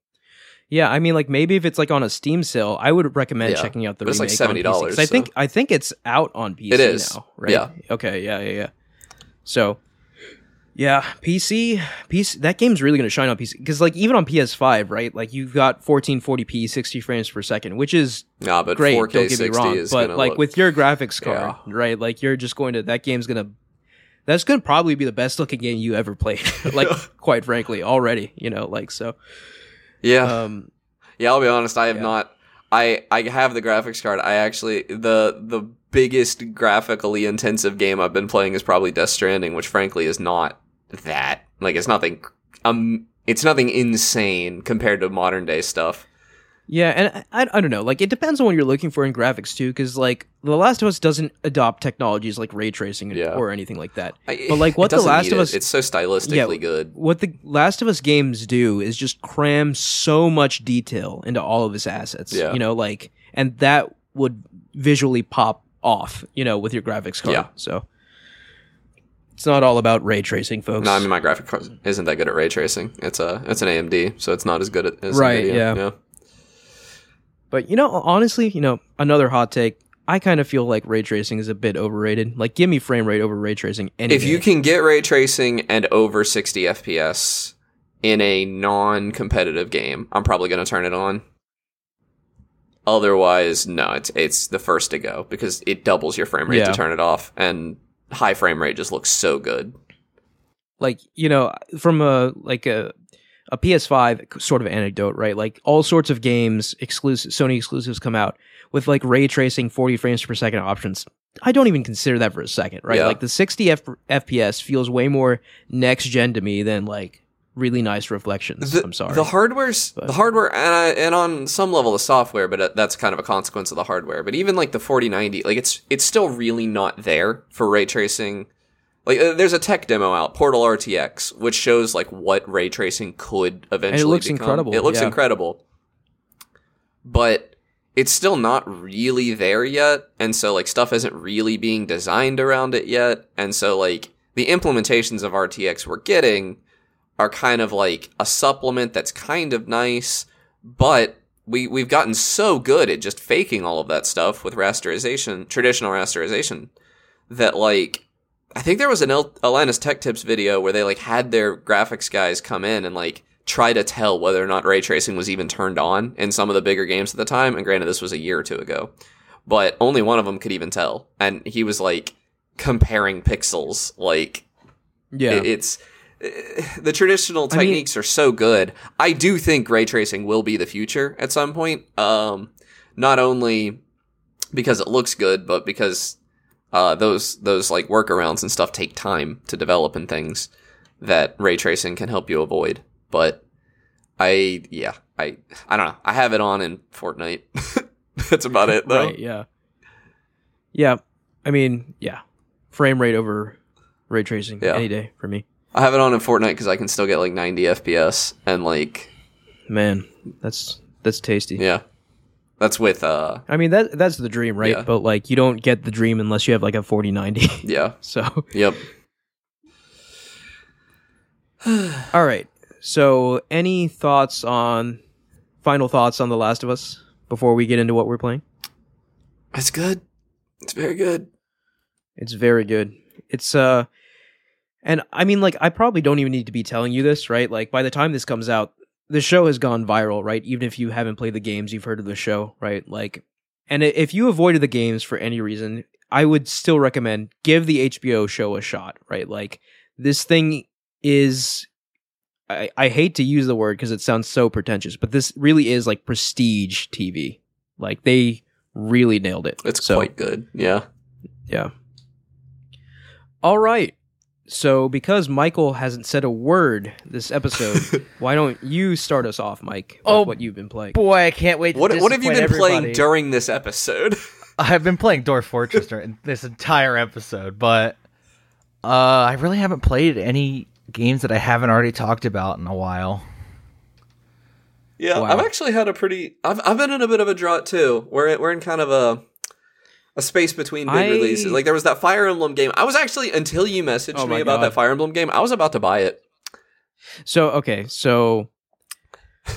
Yeah, I mean, like maybe if it's like on a Steam sale, I would recommend Yeah, checking out the but it's like PC, 'cause $70, I think I think it's out on PC It is, now, right? yeah. Okay. Yeah. Yeah. Yeah. So. Yeah, PC, PC. That game's really gonna shine on PC because, like, even on PS5, right? Like, you've got 1440p, 60 frames per second, which is Nah, but great. 4K don't get me wrong, but like look, with your graphics card, Yeah. right? Like you're just going to that game's gonna that's gonna probably be the best looking game you ever played. like quite frankly, already, you know, like so. Yeah, Um, Yeah, I'll be honest. I have Yeah. not. I I have the graphics card. I actually the the biggest graphically intensive game I've been playing is probably Death Stranding, which frankly is not that. Like it's nothing. Um, it's nothing insane compared to modern day stuff. Yeah, and I, I don't know, like it depends on what you're looking for in graphics too, because like The Last of Us doesn't adopt technologies like ray tracing Yeah. or anything like that. I, But, like, what The Last of it. Us- It's so stylistically good. What the Last of Us games do is just cram so much detail into all of its assets. Yeah. You know, like, and that would visually pop off, you know, with your graphics card. Yeah. So it's not all about ray tracing, folks. No, I mean my graphic card isn't that good at ray tracing. It's a it's an AMD, so it's not as good at as Right, NVIDIA. yeah. yeah. But you know, honestly, you know, another hot take. I kind of feel like ray tracing is a bit overrated. Like, give me frame rate over ray tracing. Any if you can get ray tracing and over 60 fps in a non-competitive game i'm probably going to turn it on otherwise no it's it's the first to go because it doubles your frame rate Yeah. to turn it off and high frame rate just looks so good like you know from a like a a PS5 sort of anecdote, right? Like all sorts of games exclusive Sony exclusives come out with like ray tracing 40 frames per second options. I don't even consider that for a second, right? Yeah. Like the 60 F- FPS feels way more next gen to me than like really nice reflections. the, I'm sorry. the hardware's But- the hardware and, I, and on some level the software but uh, that's kind of a consequence of the hardware but even like the 4090 like it's it's still really not there for ray tracing like uh, there's a tech demo out portal rtx which shows like what ray tracing could eventually It looks become. incredible, it looks yeah. incredible but it's still not really there yet, and so like stuff isn't really being designed around it yet, and so like the implementations of RTX we're getting are kind of like a supplement that's kind of nice, but we we've gotten so good at just faking all of that stuff with rasterization, traditional rasterization, that like I think there was an El- Tech Tips video where they like had their graphics guys come in and like try to tell whether or not ray tracing was even turned on in some of the bigger games at the time. And granted, this was a year or two ago, but only one of them could even tell, and he was like comparing pixels, like Yeah. it- it's eh, the traditional I mean- techniques are so good. I do think ray tracing will be the future at some point. Um, not only because it looks good, but because uh, those those like workarounds and stuff take time to develop and things that ray tracing can help you avoid. But I yeah I I don't know. I have it on in Fortnite. That's about it though. Right, yeah. Yeah. I mean, yeah. Frame rate over ray tracing Yeah. any day for me. I have it on in Fortnite because I can still get like 90 FPS and like Man, that's that's tasty. yeah. That's with uh I mean that that's the dream, right? Yeah. But like you don't get the dream unless you have like a 4090. yeah. so, Yep. all right. So, any thoughts on final thoughts on The Last of Us before we get into what we're playing? It's good. It's very good. It's very good. It's uh and I mean like I probably don't even need to be telling you this, right? Like by the time this comes out, the show has gone viral, right? Even if you haven't played the games, you've heard of the show, right? Like and if you avoided the games for any reason, I would still recommend give the HBO show a shot, right? Like this thing is I, I hate to use the word because it sounds so pretentious, but this really is like prestige TV. Like they really nailed it. It's so, quite good. Yeah. yeah. All right. So, because Michael hasn't said a word this episode, why don't you start us off, Mike? With Oh, what you've been playing? Boy, I can't wait. To What what have you been disappoint playing during this episode? I've been playing Dwarf Fortress during this entire episode, but uh, I really haven't played any games that I haven't already talked about in a while. yeah, Wow. I've actually had a pretty I've I've been in a bit of a drought too. We're we're in kind of a a space between big I- releases. Like there was that Fire Emblem game. I was actually until you messaged Oh me about God. that Fire Emblem game, I was about to buy it. So, okay, so. All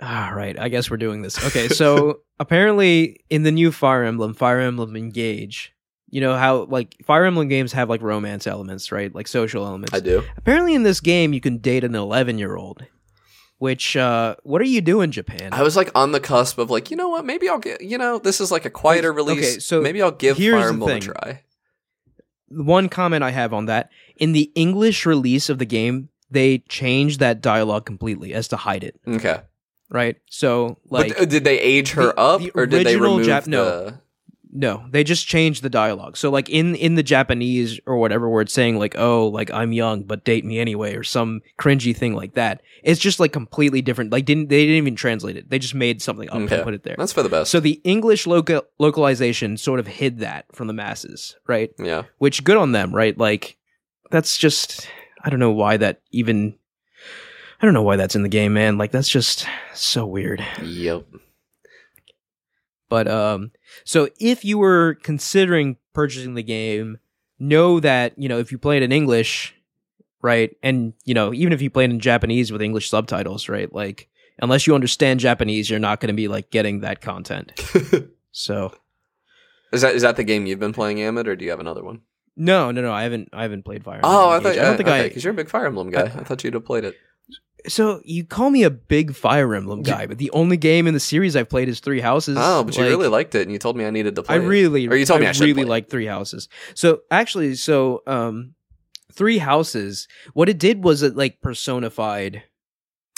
ah, right, I guess we're doing this. Okay, so apparently in the new Fire Emblem, Fire Emblem Engage, you know how like Fire Emblem games have like romance elements, right? Like social elements. I do. Apparently in this game you can date an 11 year old. Which uh what are you doing, Japan? I was like on the cusp of like, you know what? Maybe I'll get. You know, this is like a quieter Okay, release. so maybe I'll give Fire Emblem a try. one comment I have on that in the English release of the game, they changed that dialogue completely as to hide it. Okay, Right? So like but uh, did they age her the- up, the or did they remove Jap- the? no. No, they just changed the dialogue. So like in in the Japanese or whatever where it's saying like oh like I'm young but date me anyway or some cringy thing like that. It's just like completely different. Like didn't they didn't even translate it. They just made something up Okay. and put it there. That's for the best. So the English local localization sort of hid that from the masses, right? yeah, which good on them, right? Like that's just I don't know why that even I don't know why that's in the game, man. Like that's just so weird. yep. But um so if you were considering purchasing the game, know that, you know, if you play it in English, right? And, you know, even if you play it in Japanese with English subtitles, right? Like unless you understand Japanese, you're not going to be like getting that content. So, Is that is that the game you've been playing, Amit, or do you have another one? no, no, no, I haven't I haven't played Fire. Oh, I Emblem thought Engage. I don't think I because you're a big Fire Emblem guy. I, thought you'd have played it. So you call me a big Fire Emblem guy, but the only game in the series I've played is Three Houses. Oh, but you really liked it, and you told me I needed to play. I it. really, or you told me I, really like Three Houses. So actually, so um, Three Houses, what it did was it like personified.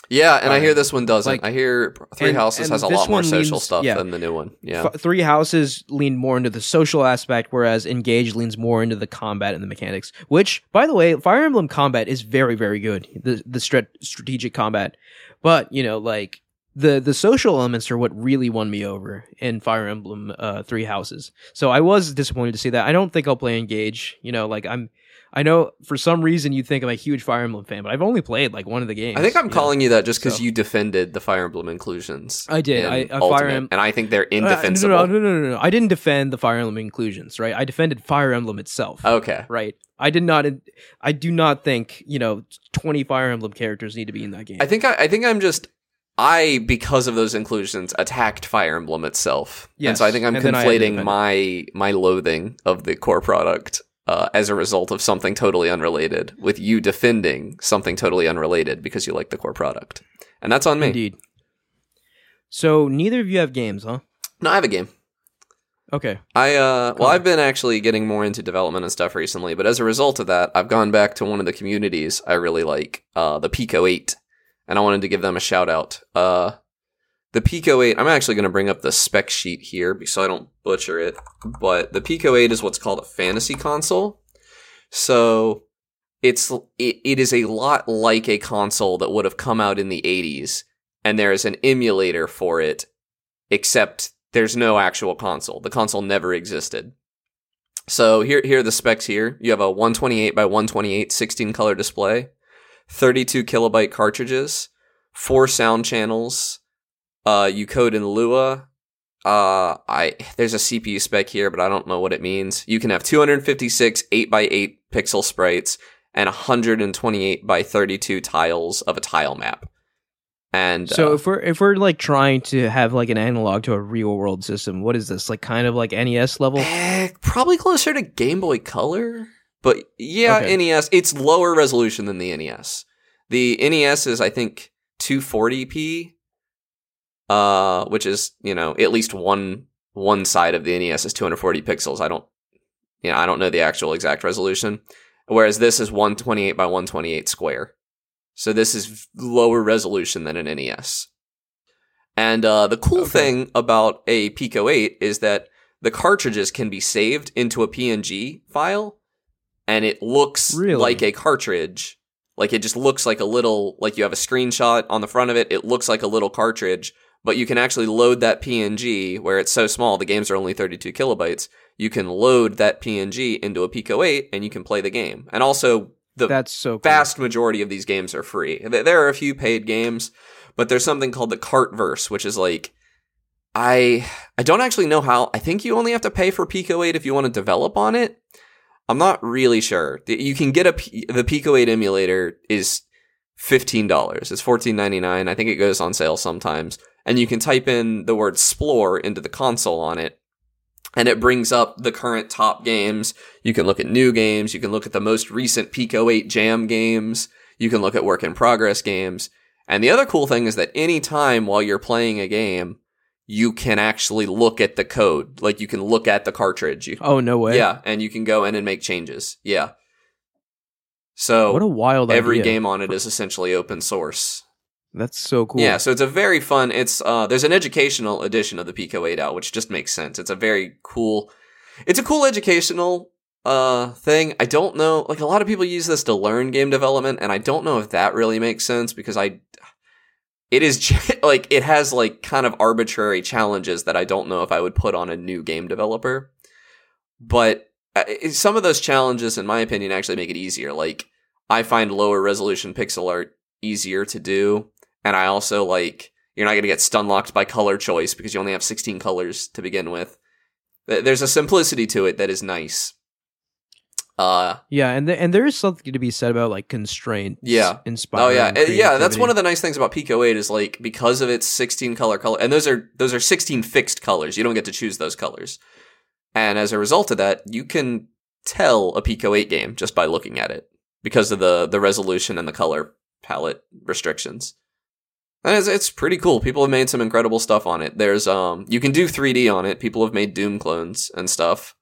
Yeah, and I hear this one doesn't. Like- I hear Three and- Houses and has a lot more social leans- stuff yeah. than the new one. Yeah, F- Three Houses leaned more into the social aspect, whereas Engage leans more into the combat and the mechanics. Which, by the way, Fire Emblem combat is very, very good. The the strat- strategic combat, but you know, like the the social elements are what really won me over in Fire Emblem uh, Three Houses. So I was disappointed to see that. I don't think I'll play Engage. You know, like I'm I know for some reason you think I'm a huge Fire Emblem fan, but I've only played like one of the games. I think I'm you know? calling you that just because So- you defended the Fire Emblem inclusions. I did. in I- uh, Fire Ultimate, Em- and I think they're Uh, indefensible. no, no, no, no, no, no. I didn't defend the Fire Emblem inclusions, right? I defended Fire Emblem itself, Okay. right? I did not. I do not think you know 20 Fire Emblem characters need to be in that game. I think I, I think I'm just I because of those inclusions attacked Fire Emblem itself. Yes. and so I think I'm and then I had to conflating my my loathing of the core product uh, as a result of something totally unrelated with you defending something totally unrelated because you like the core product, and that's on me. Indeed. So neither of you have games, huh? No, I have a game. Okay. I uh well. I've been actually getting more into development and stuff recently, but as a result of that, I've gone back to one of the communities I really like, uh the Pico 8, and I wanted to give them a shout out. Uh the Pico 8, I'm actually going to bring up the spec sheet here so I don't butcher it, but the Pico 8 is what's called a fantasy console. So it's it, it is a lot like a console that would have come out in the 80s and there is an emulator for it except there's no actual console. The console never existed. So here, here are the specs here. You have a 128 by 128 16 color display, 32 kilobyte cartridges, four sound channels. Uh, you code in Lua. Uh, I there's a CPU spec here, but I don't know what it means. You can have 256 8 by 8 pixel sprites and 128 by 32 tiles of a tile map. And So uh, if we're if we're like trying to have like an analog to a real world system, what is this? Like kind of like NES level? Eh, probably closer to Game Boy Color, but yeah, Okay. NES. It's lower resolution than the NES. The NES is, I think, 240p, uh, which is you know at least one one side of the NES is 240 pixels. I don't, you know, I don't know the actual exact resolution. Whereas this is 128 by 128 square, so this is lower resolution than an NES. And uh, the cool Okay. thing about a Pico 8 is that the cartridges can be saved into a PNG file, and it looks Really? like a cartridge. Like it just looks like a little, like you have a screenshot on the front of it. It looks like a little cartridge, but you can actually load that PNG where it's so small. The games are only 32 kilobytes. You can load that PNG into a Pico 8 and you can play the game. And also, the That's so cool. vast majority of these games are free. There are a few paid games, but there's something called the Cartverse, which is like I I don't actually know how. I think you only have to pay for Pico 8 if you want to develop on it. I'm not really sure. You can get a the Pico 8 emulator is fifteen dollars. It's $14.99. I think it goes on sale sometimes, and you can type in the word "Splore" into the console on it, and it brings up the current top games. You can look at new games. You can look at the most recent Pico 8 Jam games. You can look at work in progress games. And the other cool thing is that any time while you're playing a game, you can actually look at the code. Like you can look at the cartridge. You, Oh no way. yeah, and you can go in and make changes. Yeah. So What a wild every idea. game on it is essentially open source. That's so cool. Yeah, so it's a very fun. It's uh, there's an educational edition of the Pico 8 out, which just makes sense. It's a very cool. It's a cool educational uh thing. I don't know, like a lot of people use this to learn game development, and I don't know if that really makes sense because I. It is like it has like kind of arbitrary challenges that I don't know if I would put on a new game developer, but uh, some of those challenges, in my opinion, actually make it easier. Like I find lower resolution pixel art easier to do. And I also like you're not going to get stun locked by color choice because you only have 16 colors to begin with. There's a simplicity to it that is nice. Uh Yeah, and th- and there is something to be said about like constraints. Yeah. Inspiring. oh yeah, Uh, yeah. That's one of the nice things about Pico 8 is like because of its 16 color color, and those are those are 16 fixed colors. You don't get to choose those colors, and as a result of that, you can tell a Pico 8 game just by looking at it because of the the resolution and the color palette restrictions. It's, it's pretty cool. People have made some incredible stuff on it. There's um you can do 3D on it. People have made Doom clones and stuff.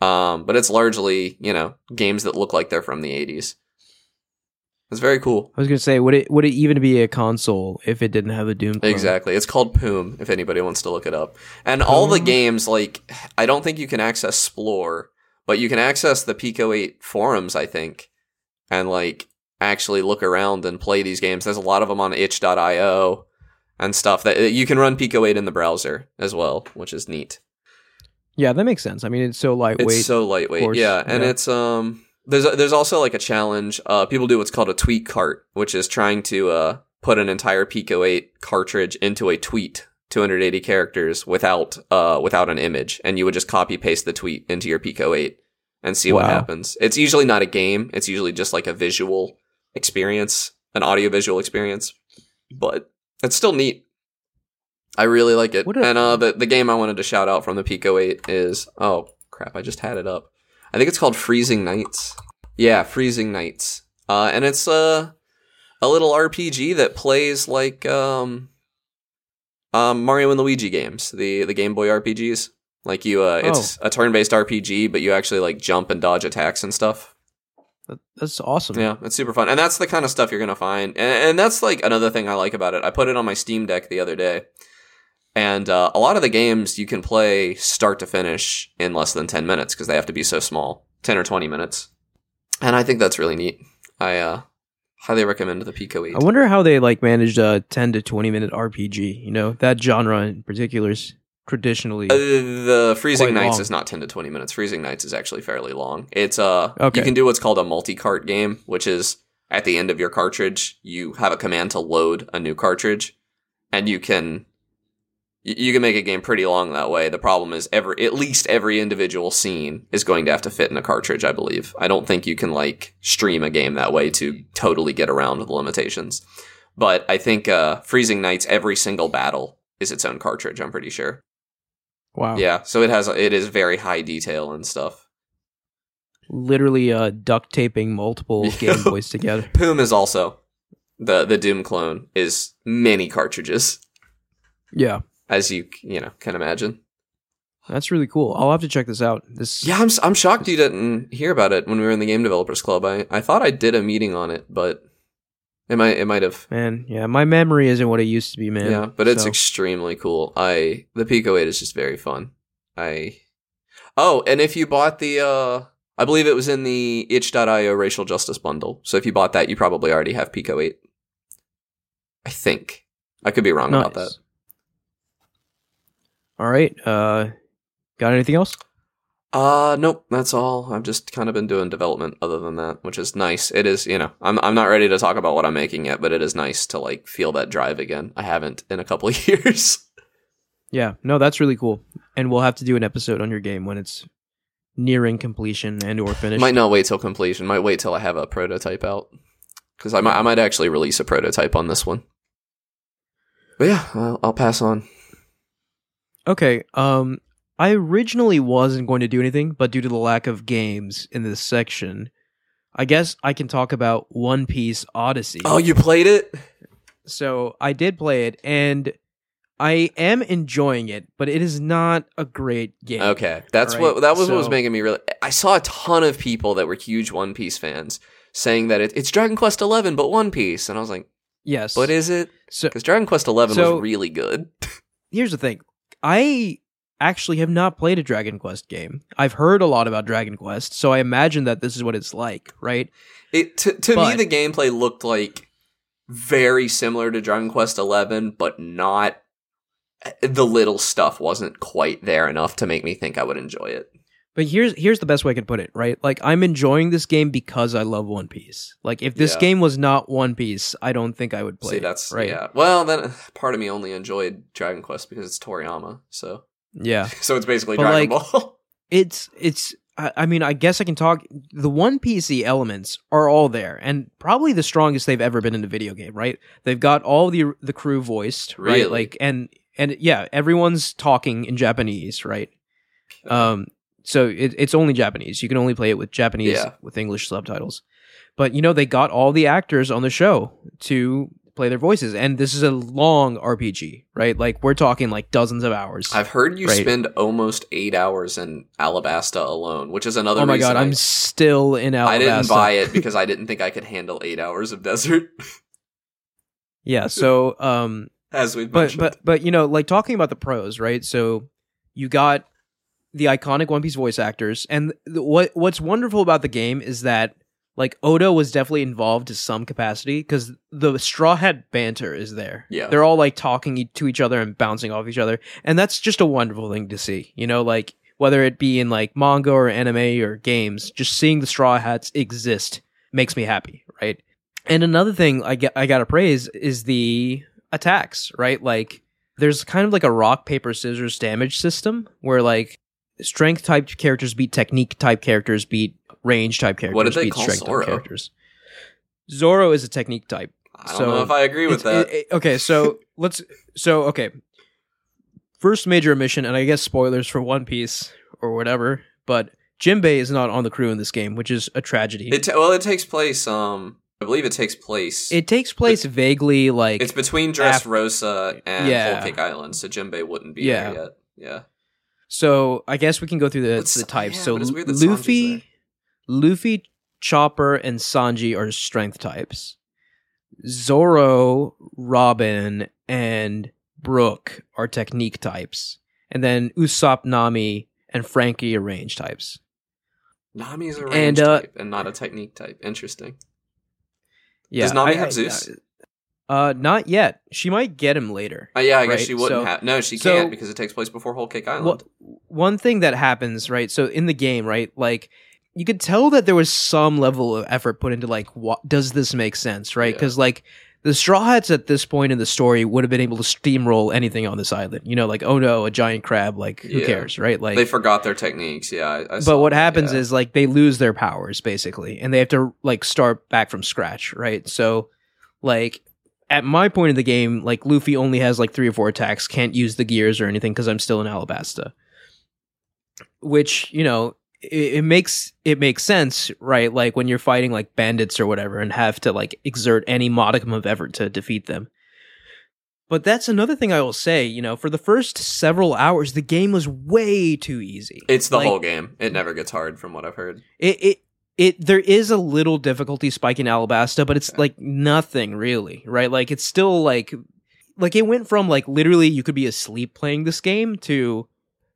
Um, but it's largely, you know, games that look like they're from the 80s. It's very cool. I was gonna say, would it would it even be a console if it didn't have a Doom? clone? Exactly. It's called Poom, if anybody wants to look it up. And all the games, like, I don't think you can access Splore, but you can access the Pico 8 forums, I think, and, like, actually look around and play these games. There's a lot of them on itch.io and stuff that you can run Pico 8 in the browser as well, which is neat. Yeah, that makes sense. I mean, it's so lightweight. It's so lightweight. course, Yeah. And yeah. it's, um, There's there's also like a challenge. Uh, people do what's called a tweet cart, which is trying to uh, put an entire Pico 8 cartridge into a tweet, 280 characters without uh without an image, and you would just copy paste the tweet into your Pico 8 and see what happens. It's usually not a game. It's usually just like a visual experience, an audio visual experience, but it's still neat. I really like it. A- and uh, the the game I wanted to shout out from the Pico 8 is oh crap, I just had it up. I think it's called Freezing Nights. Yeah, Freezing Nights. Uh, and it's uh, a little RPG that plays like um, um, Mario and Luigi games, the the Game Boy RPGs. Like you, uh, it's a turn-based RPG, but you actually like jump and dodge attacks and stuff. That- That's awesome. Yeah, it's super fun, and that's the kind of stuff you're gonna find. And, and that's like another thing I like about it. I put it on my Steam Deck the other day, and uh, a lot of the games you can play start to finish in less than ten minutes because they have to be so small, ten or twenty minutes. And I think that's really neat. I uh, highly recommend the Pico Eight. I wonder how they like managed a 10 to 20 minute RPG. You know, that genre in particular is traditionally. Uh, the Freezing Nights long. is not 10 to 20 minutes. Freezing Nights is actually fairly long. It's uh Okay. you can do what's called a multi-cart game, which is at the end of your cartridge, you have a command to load a new cartridge and you can you can make a game pretty long that way. The problem is every at least every individual scene is going to have to fit in a cartridge, I believe. I don't think you can like stream a game that way to totally get around the limitations. But I think uh Freezing Nights every single battle is its own cartridge, I'm pretty sure. Wow. Yeah, so it has it is very high detail and stuff. Literally uh, duct taping multiple Game Boys together. Poom is also the the Doom clone is many cartridges, Yeah. as you you know can imagine. That's really cool. I'll have to check this out. This Yeah, I'm s- I'm shocked you didn't hear about it when we were in the Game Developers Club. I I thought I did a meeting on it, but it might it might have. man, yeah, my memory isn't what it used to be, man. Yeah, but it's So- extremely cool. I the Pico 8 is just very fun. I Oh, and if you bought the uh I believe it was in the itch.io racial justice bundle. So if you bought that, you probably already have Pico 8. I think. I could be wrong about that. All right. Uh, got anything else? Uh nope, that's all. I've just kind of been doing development other than that, which is nice. It is, you know, I'm I'm not ready to talk about what I'm making yet, but it is nice to like feel that drive again. I haven't in a couple of years. Yeah. No, that's really cool. And we'll have to do an episode on your game when it's nearing completion and or finished. Might not wait till completion. Might wait till I have a prototype out. Because I might, I might actually release a prototype on this one. But yeah, I'll, I'll pass on. Okay. Um, I originally wasn't going to do anything, but due to the lack of games in this section, I guess I can talk about One Piece Odyssey. Oh, you played it? So I did play it, and I am enjoying it, but it is not a great game. Okay, that's Alright, what that was what was making me really. I saw a ton of people that were huge One Piece fans saying that it, it's Dragon Quest Eleven, but One Piece, and I was like, Yes. "But is it?" so Because Dragon Quest Eleven So- was really good. here's the thing. I actually have not played a Dragon Quest game. I've heard a lot about Dragon Quest, so I imagine that this is what it's like, right? It to, to me the gameplay looked like very similar to Dragon Quest Eleven, but not. Eh, the little stuff wasn't quite there enough to make me think I would enjoy it. But here's here's the best way I could put it, right? Like I'm enjoying this game because I love One Piece. Like if this Yeah. game was not One Piece, I don't think I would play See, it, that's right. yeah. Well, then part of me only enjoyed Dragon Quest because it's Toriyama, so Yeah. so it's basically But, Dragon like, Ball. It's it's I, I mean, I guess I can talk the One Piece elements are all there and probably the strongest they've ever been in a video game, right? They've got all the the crew voiced, right? Really? Like and and yeah, everyone's talking in Japanese, right? Um, so it, it's only Japanese. You can only play it with Japanese Yeah. with English subtitles. But you know, they got all the actors on the show to play their voices, and this is a long RPG, right? Like we're talking like dozens of hours. I've heard you Right. spend almost eight hours in Alabasta alone, which is another. oh my god, I, I'm still in Alabasta. I didn't buy it because I didn't think I could handle eight hours of desert, Yeah, so um, as we've but mentioned. but but you know, like talking about the pros, right? So you got the iconic One Piece voice actors, and what what's wonderful about the game is that like Oda was definitely involved to some capacity because the Straw Hat banter is there. Yeah. they're all like talking to each other and bouncing off each other, and that's just a wonderful thing to see. You know, like whether it be in like manga or anime or games, just seeing the Straw Hats exist makes me happy, right? And another thing I get I gotta praise is the attacks, right? Like there's kind of like a rock paper scissors damage system where like strength type characters beat technique type characters beat range type characters What did they beat call strength Zoro? type characters. Zoro is a technique type. I don't So, know if I agree with that. it- it- okay, so let's so okay. First major omission, and I guess spoilers for One Piece or whatever, but Jinbei is not on the crew in this game, which is a tragedy. It ta- well, it takes place. Um, I believe it takes place. It takes place vaguely like it's between af- Dressrosa and Yeah. Whole Cake Island, so Jinbei wouldn't be Yeah. there yet. Yeah. so. I guess we can go through the, the types. yeah, so but it's weird that Sanji's Luffy. Luffy, Chopper, and Sanji are strength types. Zoro, Robin, and Brook are technique types, and then Usopp, Nami, and Franky are range types. Nami is a range And, uh, type and not a technique type. Interesting. Yeah, Does Nami I- have I- Zeus? Uh, not yet. She might get him later. Uh, yeah, I guess she wouldn't so- have. No, she so- can't because it takes place before Whole Cake Island. What one thing that happens, right? So in the game, right, like you could tell that there was some level of effort put into like, what does this make sense, right? Yeah. Because like the Straw Hats at this point in the story would have been able to steamroll anything on this island. You know, like oh no, a giant crab, like who Yeah. cares, right? Like they forgot their techniques. Yeah, I, I but what that, happens yeah. is like they lose their powers basically and they have to like start back from scratch right so like at my point in the game like luffy only has like three or four attacks can't use the gears or anything because i'm still in alabasta which you know it, it makes it makes sense right like when you're fighting like bandits or whatever and have to like exert any modicum of effort to defeat them but that's another thing i will say you know for the first several hours the game was way too easy it's the Like, whole game. It never gets hard, from what I've heard. it it it there is a little difficulty spike in Alabasta, but it's like nothing really, right? Like it's still like like it went from like literally you could be asleep playing this game to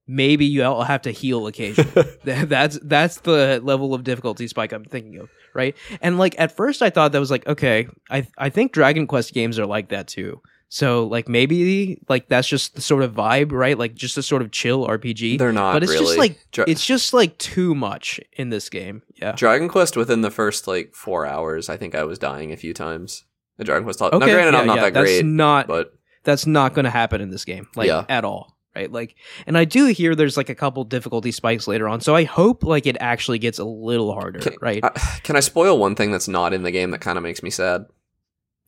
maybe you'll have to heal occasionally. That's that's the level of difficulty spike I'm thinking of, right? And like at first I thought that was like okay, I I think Dragon Quest games are like that too. So like maybe like that's just the sort of vibe, right? Like just a sort of chill RPG. They're not but it's really. just like Dra- it's just like too much in this game. Yeah. Dragon Quest within the first like four hours, I think I was dying a few times. The Dragon Quest. now, Okay, granted, yeah, I'm not yeah, that that's great, Not but that's not going to happen in this game, like Yeah. at all, right? Like, and I do hear there's like a couple difficulty spikes later on, so I hope like it actually gets a little harder, Can- right? I, can I spoil one thing that's not in the game that kind of makes me sad?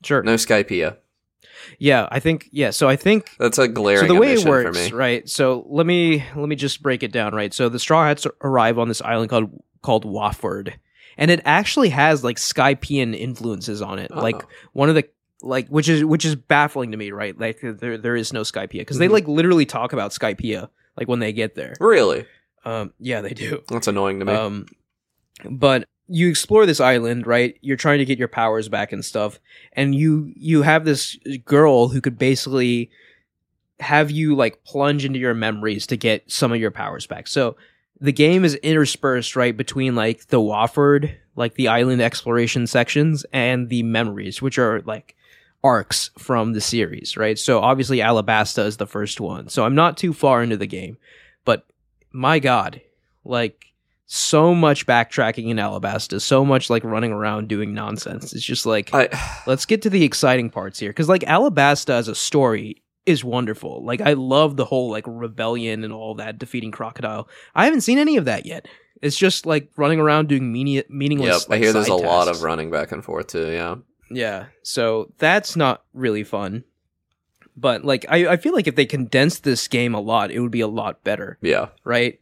sure. No Skypiea. Yeah, I think yeah. So I think That's a glaring so the way it works, for me. right? So let me let me just break it down, right? So the Straw Hats arrive on this island called called Waford, and it actually has like Skypiean influences on it. Uh-huh. Like Oh. one of the like which is which is baffling to me, right? Like there there is no Skypiea because they Mhm. like literally talk about Skypiea like when they get there. Really, Um, yeah, they do. that's annoying to me. Um, but you explore this island, right? You're trying to get your powers back and stuff, and you you have this girl who could basically have you like plunge into your memories to get some of your powers back. So the game is interspersed right between like the Waford, like the island exploration sections, and the memories, which are like arcs from the series, right? So obviously Alabasta is the first one. So I'm not too far into the game, but my god, like so much backtracking in Alabasta, so much like running around doing nonsense. It's just like I let's get to the exciting parts here because like Alabasta as a story is wonderful. Like I love the whole like rebellion and all that defeating crocodile. I haven't seen any of that yet. It's just like running around doing meaning- meaningless. yep. I like, hear there's a side lot of running back and forth too. Yeah. Yeah. So that's not really fun. But like I, I feel like if they condensed this game a lot, it would be a lot better Yeah. right?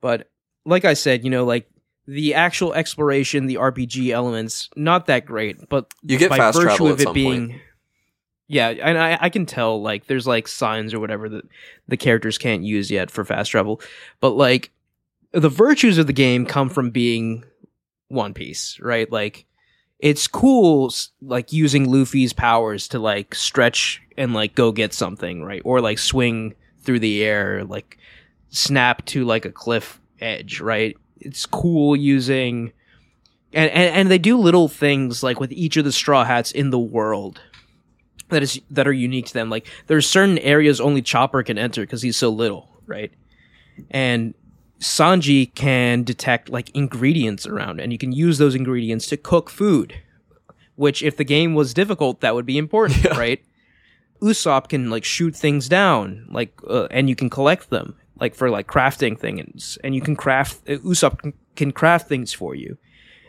But like I said, you know, like the actual exploration, the RPG elements, not that great. But You get by fast virtue travel of at it some being, point. yeah, and I, I can tell like there's like signs or whatever that the characters can't use yet for fast travel. But like the virtues of the game come from being One Piece, right? Like it's cool, like using Luffy's powers to like stretch and like go get something, right? Or like swing through the air, like snap to like a cliff edge, right? It's cool using and, and and they do little things like with each of the straw hats in the world that is that are unique to them. Like there's certain areas only Chopper can enter because he's so little, right? And Sanji can detect like ingredients around, and you can use those ingredients to cook food. Which, if the game was difficult, that would be important, right? Usopp can like shoot things down, like, uh, and you can collect them, like for like crafting things, and you can craft. Uh, Usopp can, can craft things for you,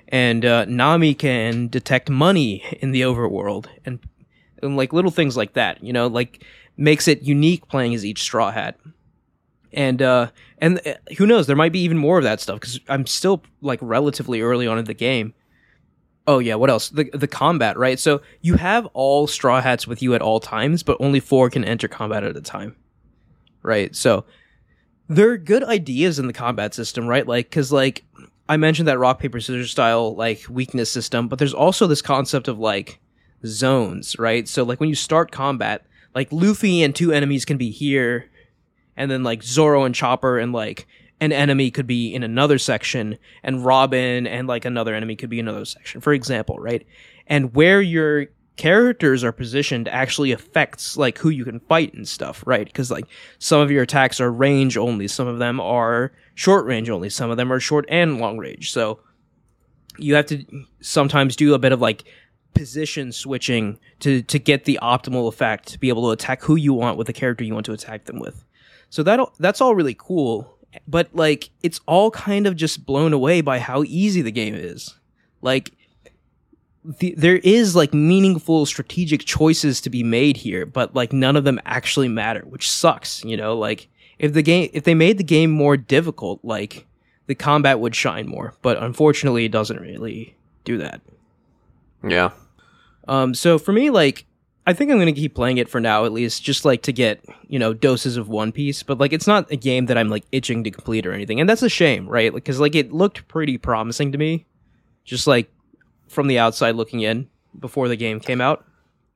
and uh, Nami can detect money in the overworld, and, and like little things like that. You know, like makes it unique playing as each Straw Hat and uh and uh, who knows? There might be even more of that stuff because i'm still like relatively early on in the game. Oh yeah what else? The, the combat right? So you have all straw hats with you at all times but only four can enter combat at a time right? So there are good ideas in the combat system right? Like because like i mentioned that rock paper scissors style like weakness system but there's also this concept of like zones right? So like when you start combat like luffy and two enemies can be here and then like Zoro and Chopper and like an enemy could be in another section and Robin and like another enemy could be another section, for example, right? And where your characters are positioned actually affects like who you can fight and stuff, right? Because like some of your attacks are range only, some of them are short range only, some of them are short and long range. So you have to sometimes do a bit of like position switching to to get the optimal effect to be able to attack who you want with the character you want to attack them with. So that that's all really cool, but like it's all kind of just blown away by how easy the game is. Like the, there is like meaningful strategic choices to be made here, but like none of them actually matter, which sucks, you know? Like if the game if they made the game more difficult, like the combat would shine more, but unfortunately it doesn't really do that. Yeah. Um so for me like I think I'm gonna keep playing it for now, at least, just like to get you know doses of One Piece. But like, it's not a game that I'm like itching to complete or anything, and that's a shame, right? Because like it looked pretty promising to me, just like from the outside looking in before the game came out.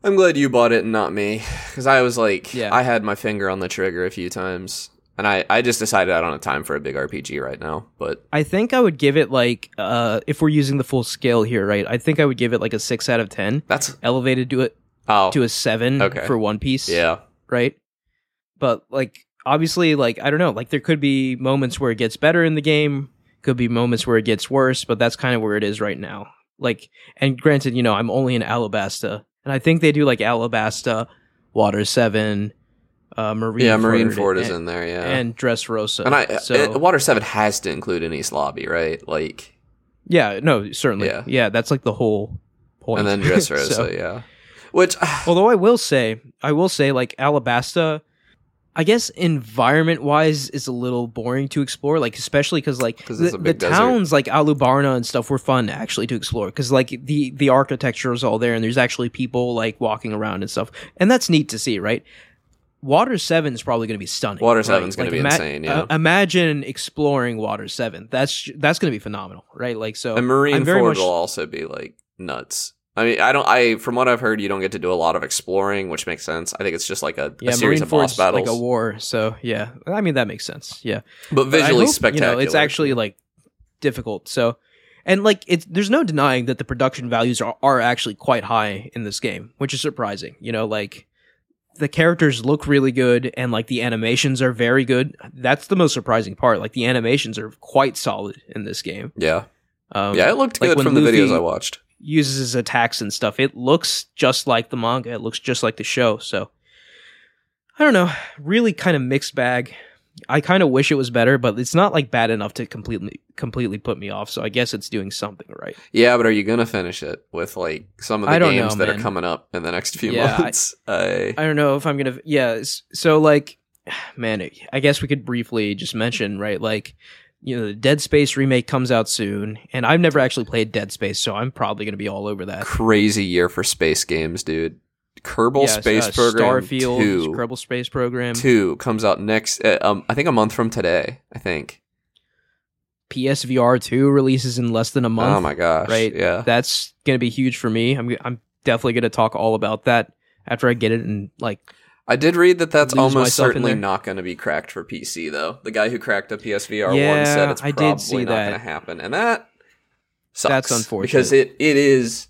I'm glad you bought it and not me, because I was like, Yeah. I had my finger on the trigger a few times, and I I just decided I don't have time for a big RPG right now. But I think I would give it like uh if we're using the full scale here, right? I think I would give it like a six out of ten, that's elevated to it oh to a seven Okay. for One Piece. yeah right? But like obviously like I don't know, like there could be moments where it gets better in the game, could be moments where it gets worse, but that's kind of where it is right now. Like and granted, you know, I'm only in Alabasta and I think they do like Alabasta, Water 7, uh Marine yeah Marineford Ford is and, in there yeah and Dressrosa. and I so uh, Water Seven has to include an Enies Lobby right like yeah, no, certainly. Yeah. Yeah. that's like the whole point. and then Dressrosa So- yeah which Although I will say, I will say, like Alabasta, I guess environment wise is a little boring to explore. Like especially because like the, the towns like Alubarna and stuff were fun actually to explore because like the the architecture is all there and there's actually people like walking around and stuff and that's neat to see, right? Water Seven is probably going to be stunning. Water right? 7's gonna be insane, yeah. uh, imagine exploring Water Seven. That's that's going to be phenomenal, right? Like so. and Marineford much- will also be like nuts. I mean, I don't. I from what I've heard, you don't get to do a lot of exploring, which makes sense. I think it's just like a, a series Marine of boss battles, like a war. So yeah, I mean that makes sense. Yeah. but But visually hope, spectacular. You know, it's actually like difficult. So, and like it's there's no denying that the production values are, are actually quite high in this game, which is surprising. You know, like the characters look really good and like the animations are very good. That's the most surprising part. Like the animations are quite solid in this game. yeah, Um, yeah. It looked like good from the videos I watched. Uses his attacks and stuff. It looks just like the manga. It looks just like the show. So I don't know. Really kind of mixed bag. I kind of wish it was better, but it's not like bad enough to completely completely put me off. So I guess it's doing something right. Yeah, but are you gonna finish it with like some of the I games know, that are coming up in the next few Yeah, months? I, I don't know if I'm gonna. Yeah. So like, man, I guess we could briefly just mention right, like. You know, the Dead Space remake comes out soon, and I've never actually played Dead Space, so I'm probably going to be all over that. crazy year for space games, dude. Kerbal Yeah, Space uh, Program Starfield, two, Kerbal Space Program, two comes out next. Uh, um, I think a month from today. I think. PSVR 2 releases in less than a month. Oh my gosh! right? Yeah. That's going to be huge for me. I'm I'm definitely going to talk all about that after I get it and like I did read that that's almost certainly not going to be cracked for PC, though. The guy who cracked the PSVR one said it's I probably not going to happen, and that sucks. That's unfortunate. because it it is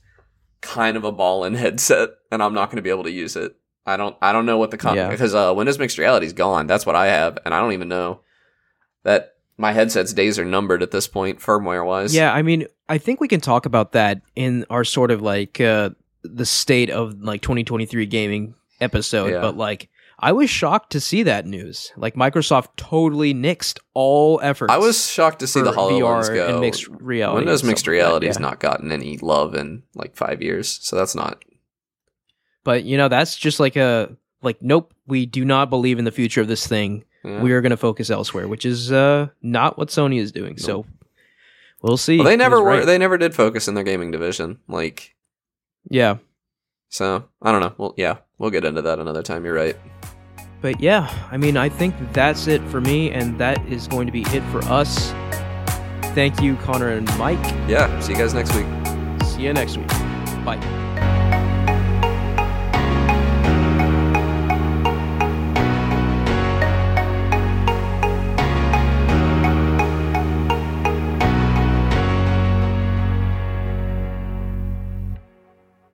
kind of a ball-in headset, and I'm not going to be able to use it. I don't I don't know what the con Yeah. because uh, Windows Mixed Reality is gone. That's what I have, and I don't even know that my headset's days are numbered at this point, firmware wise. Yeah, I mean, I think we can talk about that in our sort of like uh, the state of like 2023 gaming episode. Yeah. But like, I was shocked to see that news. Like, Microsoft totally nixed all efforts. I was shocked to see the HoloLens VR go. and mixed reality. Windows mixed stuff like that, reality has yeah. not gotten any love in like five years, so that's not. But you know, that's just like a like, nope, we do not believe in the future of this thing. Yeah. We are going to focus elsewhere, which is uh not what Sony is doing. So we'll see. Well, they never were. right. They never did focus in their gaming division. Like, yeah. So I don't know. Well, yeah, we'll get into that another time. You're right. But yeah, I mean, I think that's it for me, and that is going to be it for us. Thank you, Connor and Mike. Yeah. See you guys next week. See you next week. Bye.